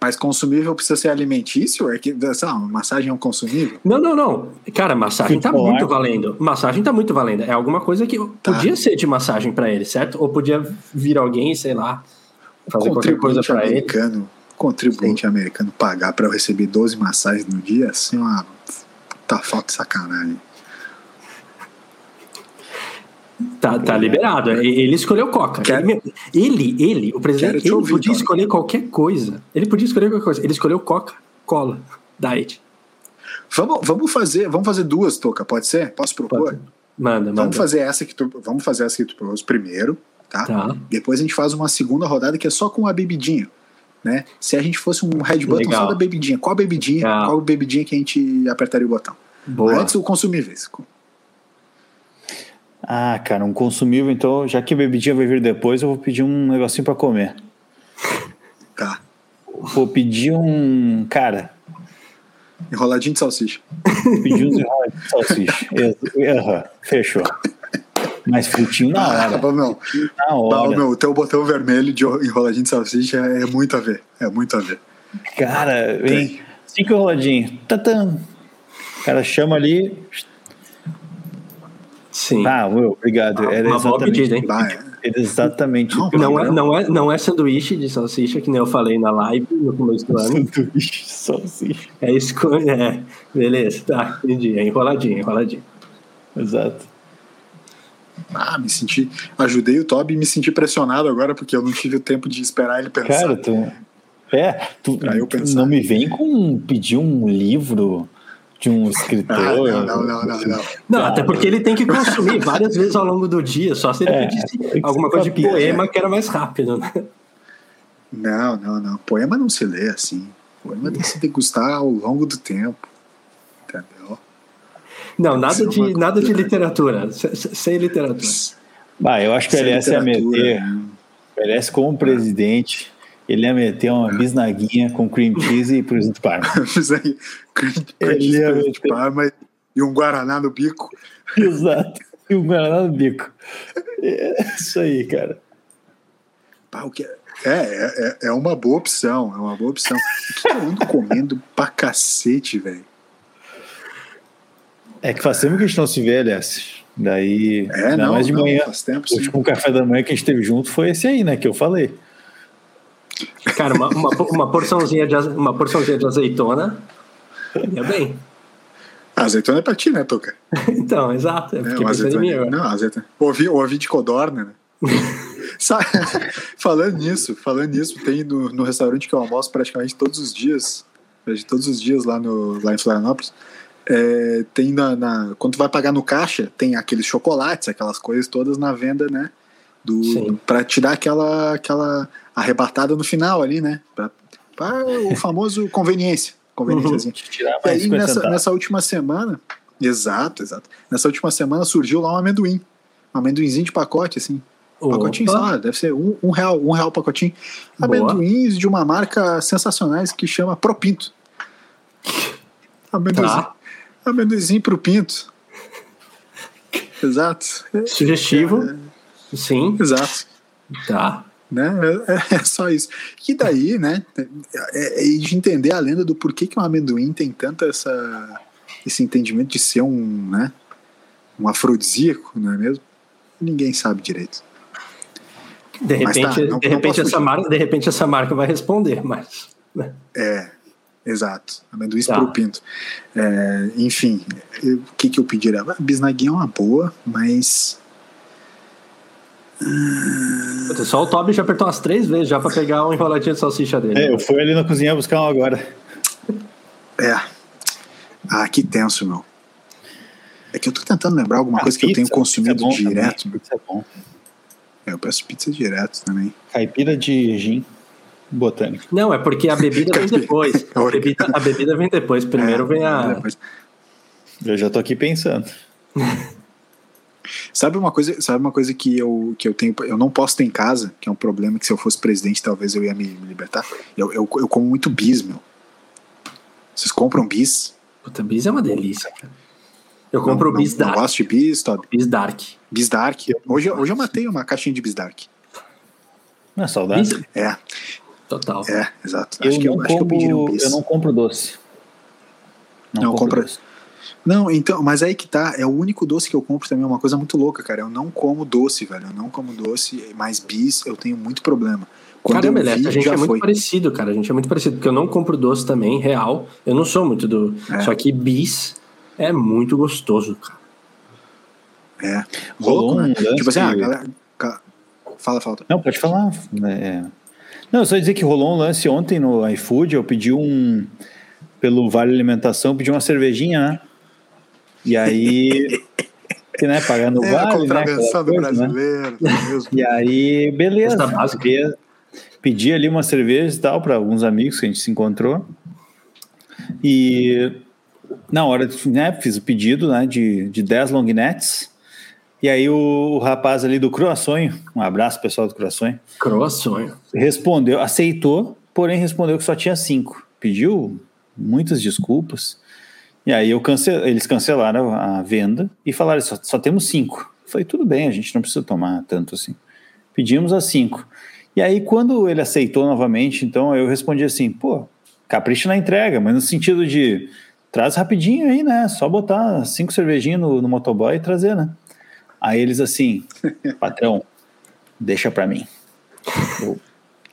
Mas consumível precisa ser alimentício? É que, sei lá, massagem é um consumível? Não, não, não. Cara, massagem tá muito valendo. Massagem tá muito valendo. É alguma coisa que tá. podia ser de massagem para ele, certo? Ou podia vir alguém, sei lá, fazer qualquer coisa para ele. Contribuinte americano pagar para eu receber 12 massagens no dia, assim, uma tá falta de sacanagem. Tá, tá liberado. Ele escolheu Coca. Ele, ele, ele, o presidente, ele ouvir, podia escolher qualquer coisa. Ele podia escolher qualquer coisa. Ele escolheu Coca-Cola, Diet. Vamos, vamos fazer, vamos fazer duas, Toca, pode ser? Posso propor? Pode. Manda, vamos manda. Fazer essa que tu, vamos fazer essa que tu propôs primeiro, tá? tá? Depois a gente faz uma segunda rodada que é só com a bebidinha. Né? Se a gente fosse um Red Button Legal. só da bebidinha, qual bebidinha, Legal. qual bebidinha que a gente apertaria o botão? Boa. Antes o consumíveis. Ah, cara, um consumível, então, já que a bebidinha vai vir depois, eu vou pedir um negocinho para comer. Tá. Vou pedir um. Cara. Enroladinho de salsicha. Pedir uns enroladinhos de salsicha. Uhum, fechou. Mas frutinho na hora. Ah, meu, na hora. meu, o teu botão vermelho de enroladinho de salsicha é, muito a ver. É muito a ver. Cara, vem. Cinco enroladinhos. Tatam. O cara chama ali, Sim. Ah, meu, obrigado. Era Uma boa pedida, hein? Era exatamente. Não, não, é, não, é, não é sanduíche de salsicha, que nem eu falei na live no começo do ano. Sanduíche de salsicha. É escolha. É. Beleza, tá, entendi. É enroladinho, enroladinho. Exato. Ah, me senti. Ajudei o Toby e me senti pressionado agora, porque eu não tive o tempo de esperar ele pensar. Cara, tu. É, tu, tu não me vem com pedir um livro de um escritor. Ah, não, não, não, não, não. Não, até porque ele tem que consumir várias vezes ao longo do dia, só se ele é, pedisse alguma coisa de poema que era mais rápido, né? Não, não, não. Poema não se lê assim. Poema tem que se degustar ao longo do tempo. Entendeu? Não, nada de, nada de literatura. Sem literatura. Bah, eu acho que o LS ia meter. Né? O LS como presidente ele ia meter uma bisnaguinha com cream cheese e presunto parma. cream, cheese, presunto parma e um guaraná no bico. Exato, e um guaraná no bico. É isso aí, cara. Pá, o que é, é, é, é uma boa opção, é uma boa opção. O que eu ando comendo pra cacete, velho? É que faz tempo que a gente não se vê, aliás. Daí, É, não, mais de não, manhã. faz tempo, O sim. último café da manhã que a gente teve junto foi esse aí, né? Que eu falei. Cara, uma, uma, uma porçãozinha de, uma porçãozinha de azeitona. Ia bem. A azeitona é pra ti, né, Tuca? Então, exato. Eu É, fiquei uma pensando em mim azeitona. agora. Não, azeitona. Ouvi, ouvi de codorna, né? Falando nisso, falando nisso, tem no, no restaurante que eu almoço praticamente todos os dias, todos os dias lá, no, lá em Florianópolis, é, tem na, na- quando tu vai pagar no caixa, tem aqueles chocolates, aquelas coisas todas na venda, né? Do, Sim. pra te dar aquela, aquela arrebatada no final ali, né? Pra, pra o famoso conveniência. Conveniênciazinha. Tirar E aí, 50 nessa, nessa última semana, exato, exato. Nessa última semana surgiu lá um amendoim. Um amendoinzinho de pacote, assim. Pacotinho, sei Opa. lá, deve ser um, um real, um real pacotinho. Boa. Amendoins de uma marca sensacionais que chama Propinto. Amendoinzinho, Tá. amendoinzinho pro Pinto. Exato. É, Sugestivo. Sim, exato. tá. Né? É, é só isso. E daí, né? É, é de entender a lenda do porquê que um amendoim tem tanto essa, esse entendimento de ser um, né? Um afrodisíaco, não é mesmo? Ninguém sabe direito. De Mas repente, tá, não- de, repente essa marca, de repente essa marca vai responder, mas. né? É, exato. Amendoim Tá. pro pinto. É, enfim, o que, que eu pediria? A bisnaguinha é uma boa, mas. Puta, Só o Toby já apertou umas três vezes já pra pegar um enroladinho de salsicha dele. É, eu fui ali na cozinha buscar um agora. É. Ah, que tenso, meu. É que eu tô tentando lembrar alguma A coisa que eu tenho pizza, consumido pizza é direto. também, Pizza é bom. É, eu peço pizza direto também. Caipira de gin botânico. Não, é porque a bebida vem depois. A bebida, a bebida vem depois. Primeiro É, vem a. depois- Eu já tô aqui pensando. Sabe uma coisa, sabe uma coisa que eu, que eu tenho, eu não posso ter em casa, que é um problema que se eu fosse presidente talvez eu ia me, me libertar. Eu, eu, eu como muito bis, meu. Vocês compram bis? Puta, bis é uma delícia, cara. Eu compro não, bis não, dark. não gosto de bis, Todd. Bis dark. Bis dark. Hoje, hoje eu matei uma caixinha de bis dark. Não é saudade? Bis... É, Total. é, exato. Eu, acho que eu, não acho que eu pediria um compro, bis. eu não compro doce. Não compra- doce. Não, então, mas aí que tá, é o único doce que eu compro também, é uma coisa muito louca, cara. Eu não como doce, velho. Eu não como doce, mas bis eu tenho muito problema. Quando Caramba, vi, a gente é muito foi. parecido, cara. A gente é muito parecido, porque eu não compro doce também, real. Eu não sou muito do. É. Só que bis é muito gostoso, cara. É. Rolou né? um lance Tipo assim, ah, galera. Fala, fala. Não, pode falar. É. Não, só dizer que rolou um lance ontem no iFood. Eu pedi um. Pelo Vale Alimentação, eu pedi uma cervejinha, né? E aí. que, né, pagando o É Vale, né? contravenção do coisa, né? brasileiro, é mesmo? E aí, beleza. Pedi, pedi ali uma cerveja e tal para alguns amigos que a gente se encontrou. E na hora, né, fiz o pedido né, de, de 10 long nets. E aí o, o rapaz ali do Croaçonho, um abraço pessoal do Croaçonho, Croaçonho. respondeu, aceitou, porém respondeu que só tinha cinco. Pediu muitas desculpas. E aí eu cance, eles cancelaram a venda e falaram, só, só temos cinco. Eu falei, tudo bem, a gente não precisa tomar tanto assim. Pedimos as cinco. E aí quando ele aceitou novamente, então eu respondi assim, pô, capricha na entrega, mas no sentido de, traz rapidinho aí, né? Só botar cinco cervejinhas no, no motoboy e trazer, né? Aí eles assim, patrão, deixa pra mim. Eu?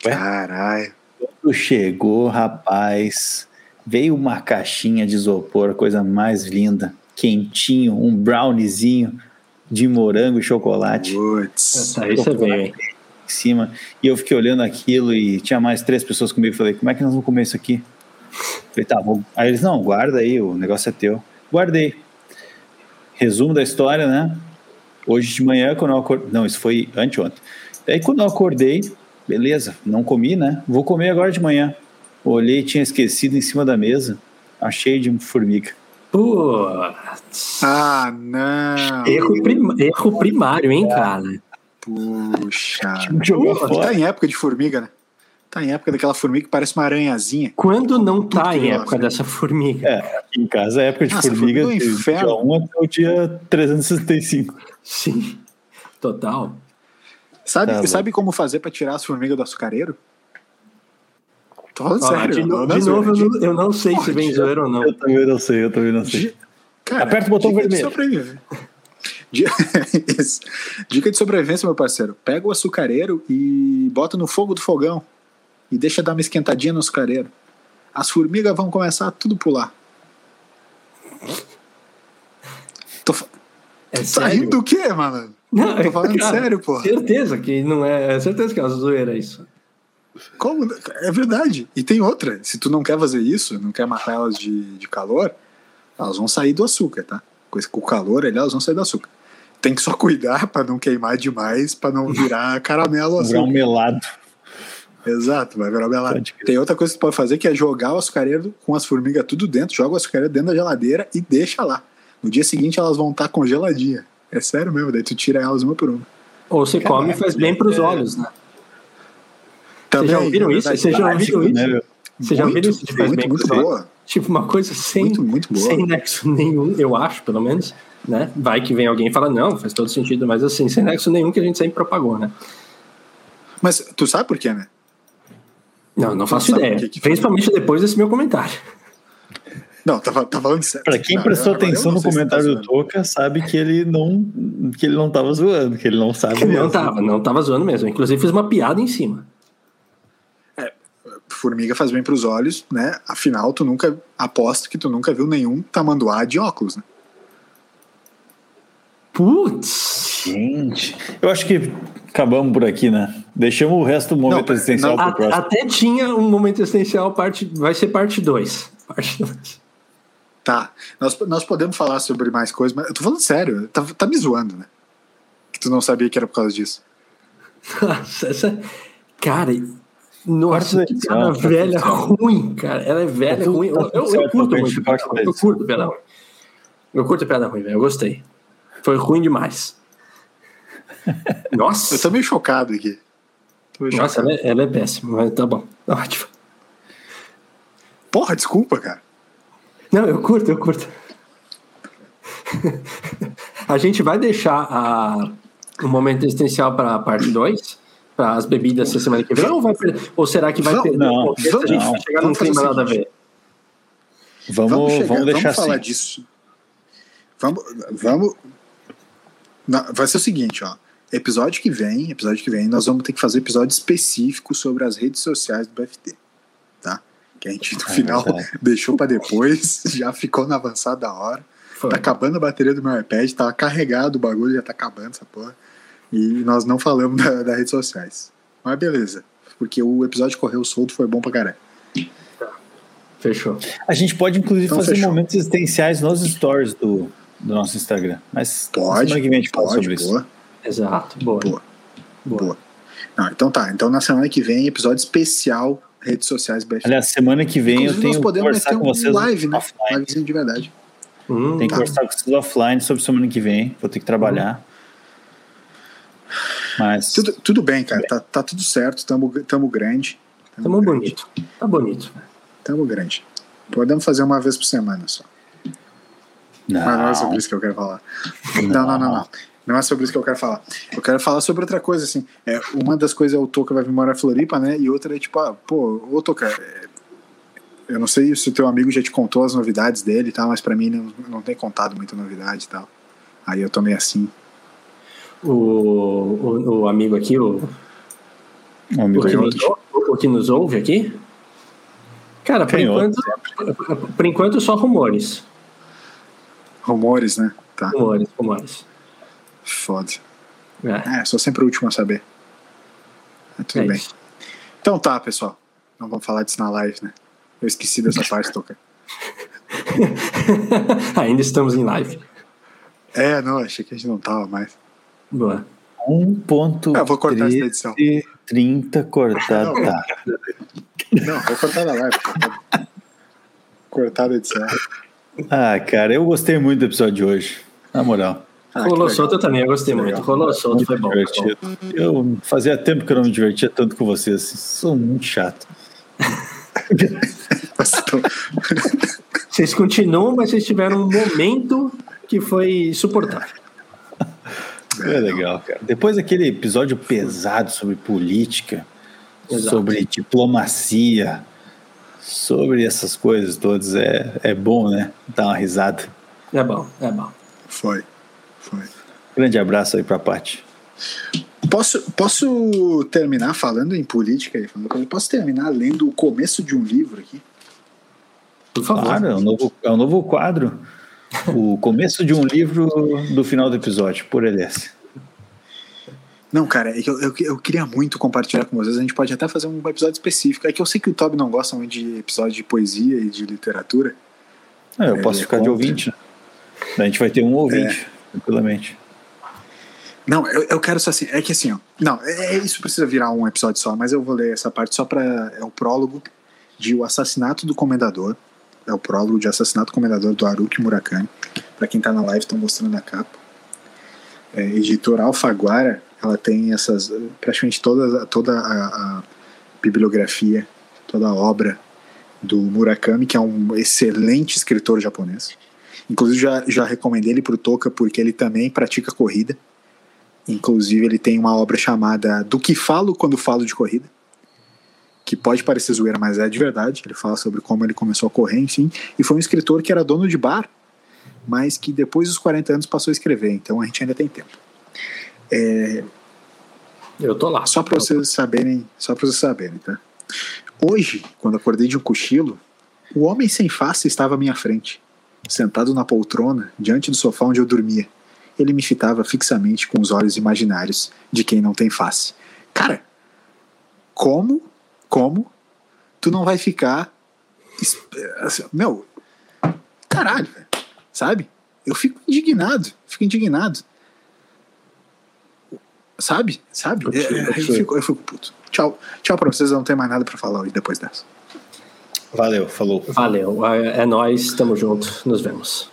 Caralho. quando chegou, rapaz, veio uma caixinha de isopor, coisa mais linda, quentinho, um browniezinho de morango e chocolate Putz. Aí você veio, hein? em cima. E eu fiquei olhando aquilo e tinha mais três pessoas comigo. Falei, como é que nós vamos comer isso aqui? Falei, tá bom. Aí eles, não, guarda aí, o negócio é teu. Guardei. Resumo da história, né? Hoje de manhã, quando eu acordei. Não, isso foi anteontem. Daí quando eu acordei, beleza, não comi, né? Vou comer agora de manhã. Olhei, tinha esquecido em cima da mesa. Achei de formiga. Putz. Ah, não. Erro, prim- erro primário, hein, cara? Puxa. Jogou Pô. Tá em época de formiga, né? Tá em época daquela formiga que parece uma aranhazinha. Quando não tá em época dessa formiga? É, aqui em casa é época de Nossa, formiga, formiga do inferno. dia 1 até o dia 365. Sim. Total. Sabe, Tá sabe como fazer pra tirar as formigas do açucareiro? Tô falando Ó, sério. de, não- no- não de novo, eu zoeira. não, eu não sei se vem zoeiro ou não. Eu também não sei, eu também não sei. Cara, Aperta o botão dica de vermelho. sobrevivência. Dica de sobrevivência, meu parceiro. Pega o açucareiro e bota no fogo do fogão. E deixa dar uma esquentadinha no açucareiro. As formigas vão começar a tudo pular. Tô... É Tá sério? rindo do quê, mano? Não, Tô falando cara, sério, pô. Certeza que não é. é Certeza que é uma zoeira isso. Como? É verdade. E tem outra. Se tu não quer fazer isso, não quer matar elas de, de calor, elas vão sair do açúcar, tá? Com esse- com o calor ali, elas vão sair do açúcar. Tem que só cuidar pra não queimar demais, pra não virar caramelo Virar um melado. Exato, vai virar melado. Pode crer. Tem outra coisa que tu pode fazer que é jogar o açucareiro com as formigas tudo dentro, joga o açucareiro dentro da geladeira e deixa lá. No dia seguinte elas vão estar congeladinhas. É sério mesmo, daí tu tira elas uma por uma. Ou você come e faz bem pros é. olhos, né? Também, já ouviram é isso? Vocês já Básico, ouviram né, isso? meu? Vocês já ouviram isso de muito, muito olhos? boa. Tipo, uma coisa sem, Muito, muito boa. sem nexo nenhum, eu acho, pelo menos, né? Vai que vem alguém e fala, não, faz todo sentido, mas assim, sem nexo nenhum que a gente sempre propagou, né? Mas tu sabe por quê, né? Não, não faço sabe ideia. que que? Principalmente depois desse meu comentário. Não, tava, tava falando sério. Pra quem Não, prestou eu atenção não no se comentário tá do Toca, sabe que ele não que ele não tava zoando, que ele não sabe. Não mesmo. tava, não tava zoando mesmo. Inclusive fiz uma piada em cima. Formiga faz bem pros olhos, né? Afinal, tu nunca aposto que tu nunca viu nenhum tamanduá de óculos, né? Putz! Gente, eu acho que acabamos por aqui, né? Deixamos o resto do momento Não, existencial não, pro A- próximo. até tinha um momento essencial, parte, vai ser parte 2. Parte 2. Tá. Nós, nós podemos falar sobre mais coisas, mas eu tô falando sério, tá, tá me zoando, né? Que tu não sabia que era por causa disso. Nossa, essa. Cara, nossa, que quarta velha ruim, cara. Ela é velha, Tá tudo- ruim. tá Eu, eu, eu curto muito. Eu curto piada ruim. Eu curto piada ruim, velho. Eu gostei. Foi ruim demais. Nossa, Eu tô meio chocado aqui. Tô meio nossa chocado. ela, é, ela é péssima, mas tá bom. Ótimo. Porra, desculpa, cara. Não, eu curto, eu curto. a gente vai deixar a, o momento existencial para a parte 2? Para as bebidas essa semana que vem? Ou, vai per- ou será que vai Vamos- perder não, contexto? a gente não. vai chegar num Vamos clima nada a ver. Vamos, vamos, chegar- deixar falar assim. disso. Vamos. vamos Não, vai ser o seguinte, ó. Episódio que vem, episódio que vem, nós vamos ter que fazer episódio específico sobre as redes sociais do BFT. Tá? Que a gente no É final deixou pra depois, já ficou na avançada da hora. Foi. Tá acabando a bateria do meu iPad, tava carregado o bagulho, já tá acabando essa porra. E nós não falamos da- das redes sociais. Mas beleza. Porque o episódio correu solto, foi bom pra caralho. Fechou. A gente pode, inclusive, Então, fazer fechou. momentos existenciais nos stories do, do nosso Instagram. Mas Pode, semana que vem a gente fala pode, sobre isso. boa, Exato. Boa. Boa. Boa. boa. Não, então tá. Então na semana que vem, episódio especial redes sociais BFT. Aliás, semana que vem Inclusive, eu tenho nós que podemos conversar meter com um vocês live, né? offline. Livezinho de verdade. Hum, Tem que Tá. conversar com vocês offline sobre semana que vem. Vou ter que trabalhar. Mas Tudo, tudo bem, cara. Tá, tá tudo certo. Tamo, tamo grande. Tamo grande. bonito. Tá bonito. Tamo grande. Podemos fazer uma vez por semana só. não, Mas não é sobre isso que eu quero falar. Não, não, não, não. Não é sobre isso que eu quero falar. Eu quero falar sobre outra coisa, assim. É, uma das coisas é o Toca vai vir morar em Floripa, né? E outra é tipo, ah, pô, ô Toca, é, eu não sei se o teu amigo já te contou as novidades dele e tal, mas pra mim não, não tem contado muita novidade e tal. Aí eu tô meio assim. O, o, o amigo aqui, o, um o, amigo que nos, o que nos ouve aqui. Cara, por enquanto, por enquanto só rumores. Rumores, né? Tá, Rumores, rumores. foda. É, É, sou sempre o último a saber. É, tudo é bem. isso. Então tá, pessoal. Não vamos falar disso na live, né? Eu esqueci dessa parte, Toca. Ainda estamos em live. É, não, achei que a gente não tava mais. Boa. 1.30 Ah, eu vou cortar essa edição. 30 cortado. Tá. Não, vou cortar na live. Cortar, cortar a edição. Ah, cara, eu gostei muito do episódio de hoje. Na moral. Ah, Rolou solto eu também, eu gostei Que muito. legal. Rolou solto, Muito foi bom. foi bom. divertido. Eu fazia tempo que eu não me divertia tanto com vocês. Sou muito chato. Vocês continuam, mas vocês tiveram um momento que foi suportável. É legal, cara. Depois daquele episódio pesado sobre política, Exato. sobre diplomacia, sobre essas coisas todas, é, é bom, né? Dar uma risada. É bom, é bom. Foi. Foi. Grande abraço aí pra Paty. Posso, posso terminar falando em política aí? Posso terminar lendo o começo de um livro aqui? Por favor. Claro, é um novo, é um novo quadro. O começo de um livro do final do episódio, por LS. Não, cara, é que eu, eu, eu, queria muito compartilhar com vocês. A gente pode até fazer um episódio específico. É que eu sei que o Toby não gosta muito de episódios de poesia e de literatura. É, eu posso ficar de ouvinte. A gente vai ter um ouvinte, é. tranquilamente. Não, eu, eu quero só assim. É que assim, ó. Não, é, é, isso precisa virar um episódio só, mas eu vou ler essa parte só para É o prólogo de O Assassinato do Comendador. É o prólogo de Assassinato do Comendador do Haruki Murakami. Para quem tá na live, estão mostrando a capa. É, editor Alfaguara, ela tem essas. praticamente toda, toda a, a bibliografia, toda a obra do Murakami, que é um excelente escritor japonês. Inclusive, já, já recomendei ele para o Toca, porque ele também pratica corrida. Inclusive, ele tem uma obra chamada Do que falo quando falo de corrida, que pode parecer zoeira, mas é de verdade. Ele fala sobre como ele começou a correr, enfim. E foi um escritor que era dono de bar, mas que depois dos 40 anos passou a escrever. Então, a gente ainda tem tempo. É... Eu tô lá. Só para vocês saberem, só para vocês saberem, tá? Hoje, quando acordei de um cochilo, o homem sem face estava à minha frente, sentado na poltrona, diante do sofá onde eu dormia ele me fitava fixamente com os olhos imaginários de quem não tem face. Cara, como, como tu não vai ficar. Assim, meu, caralho, sabe? Eu fico indignado, fico indignado. Sabe? Sabe? Eu, eu, fico, eu fico puto. Tchau, tchau pra vocês, eu não tenho mais nada pra falar hoje depois dessa. Valeu, falou. Valeu, é, é nós, tamo junto, nos vemos.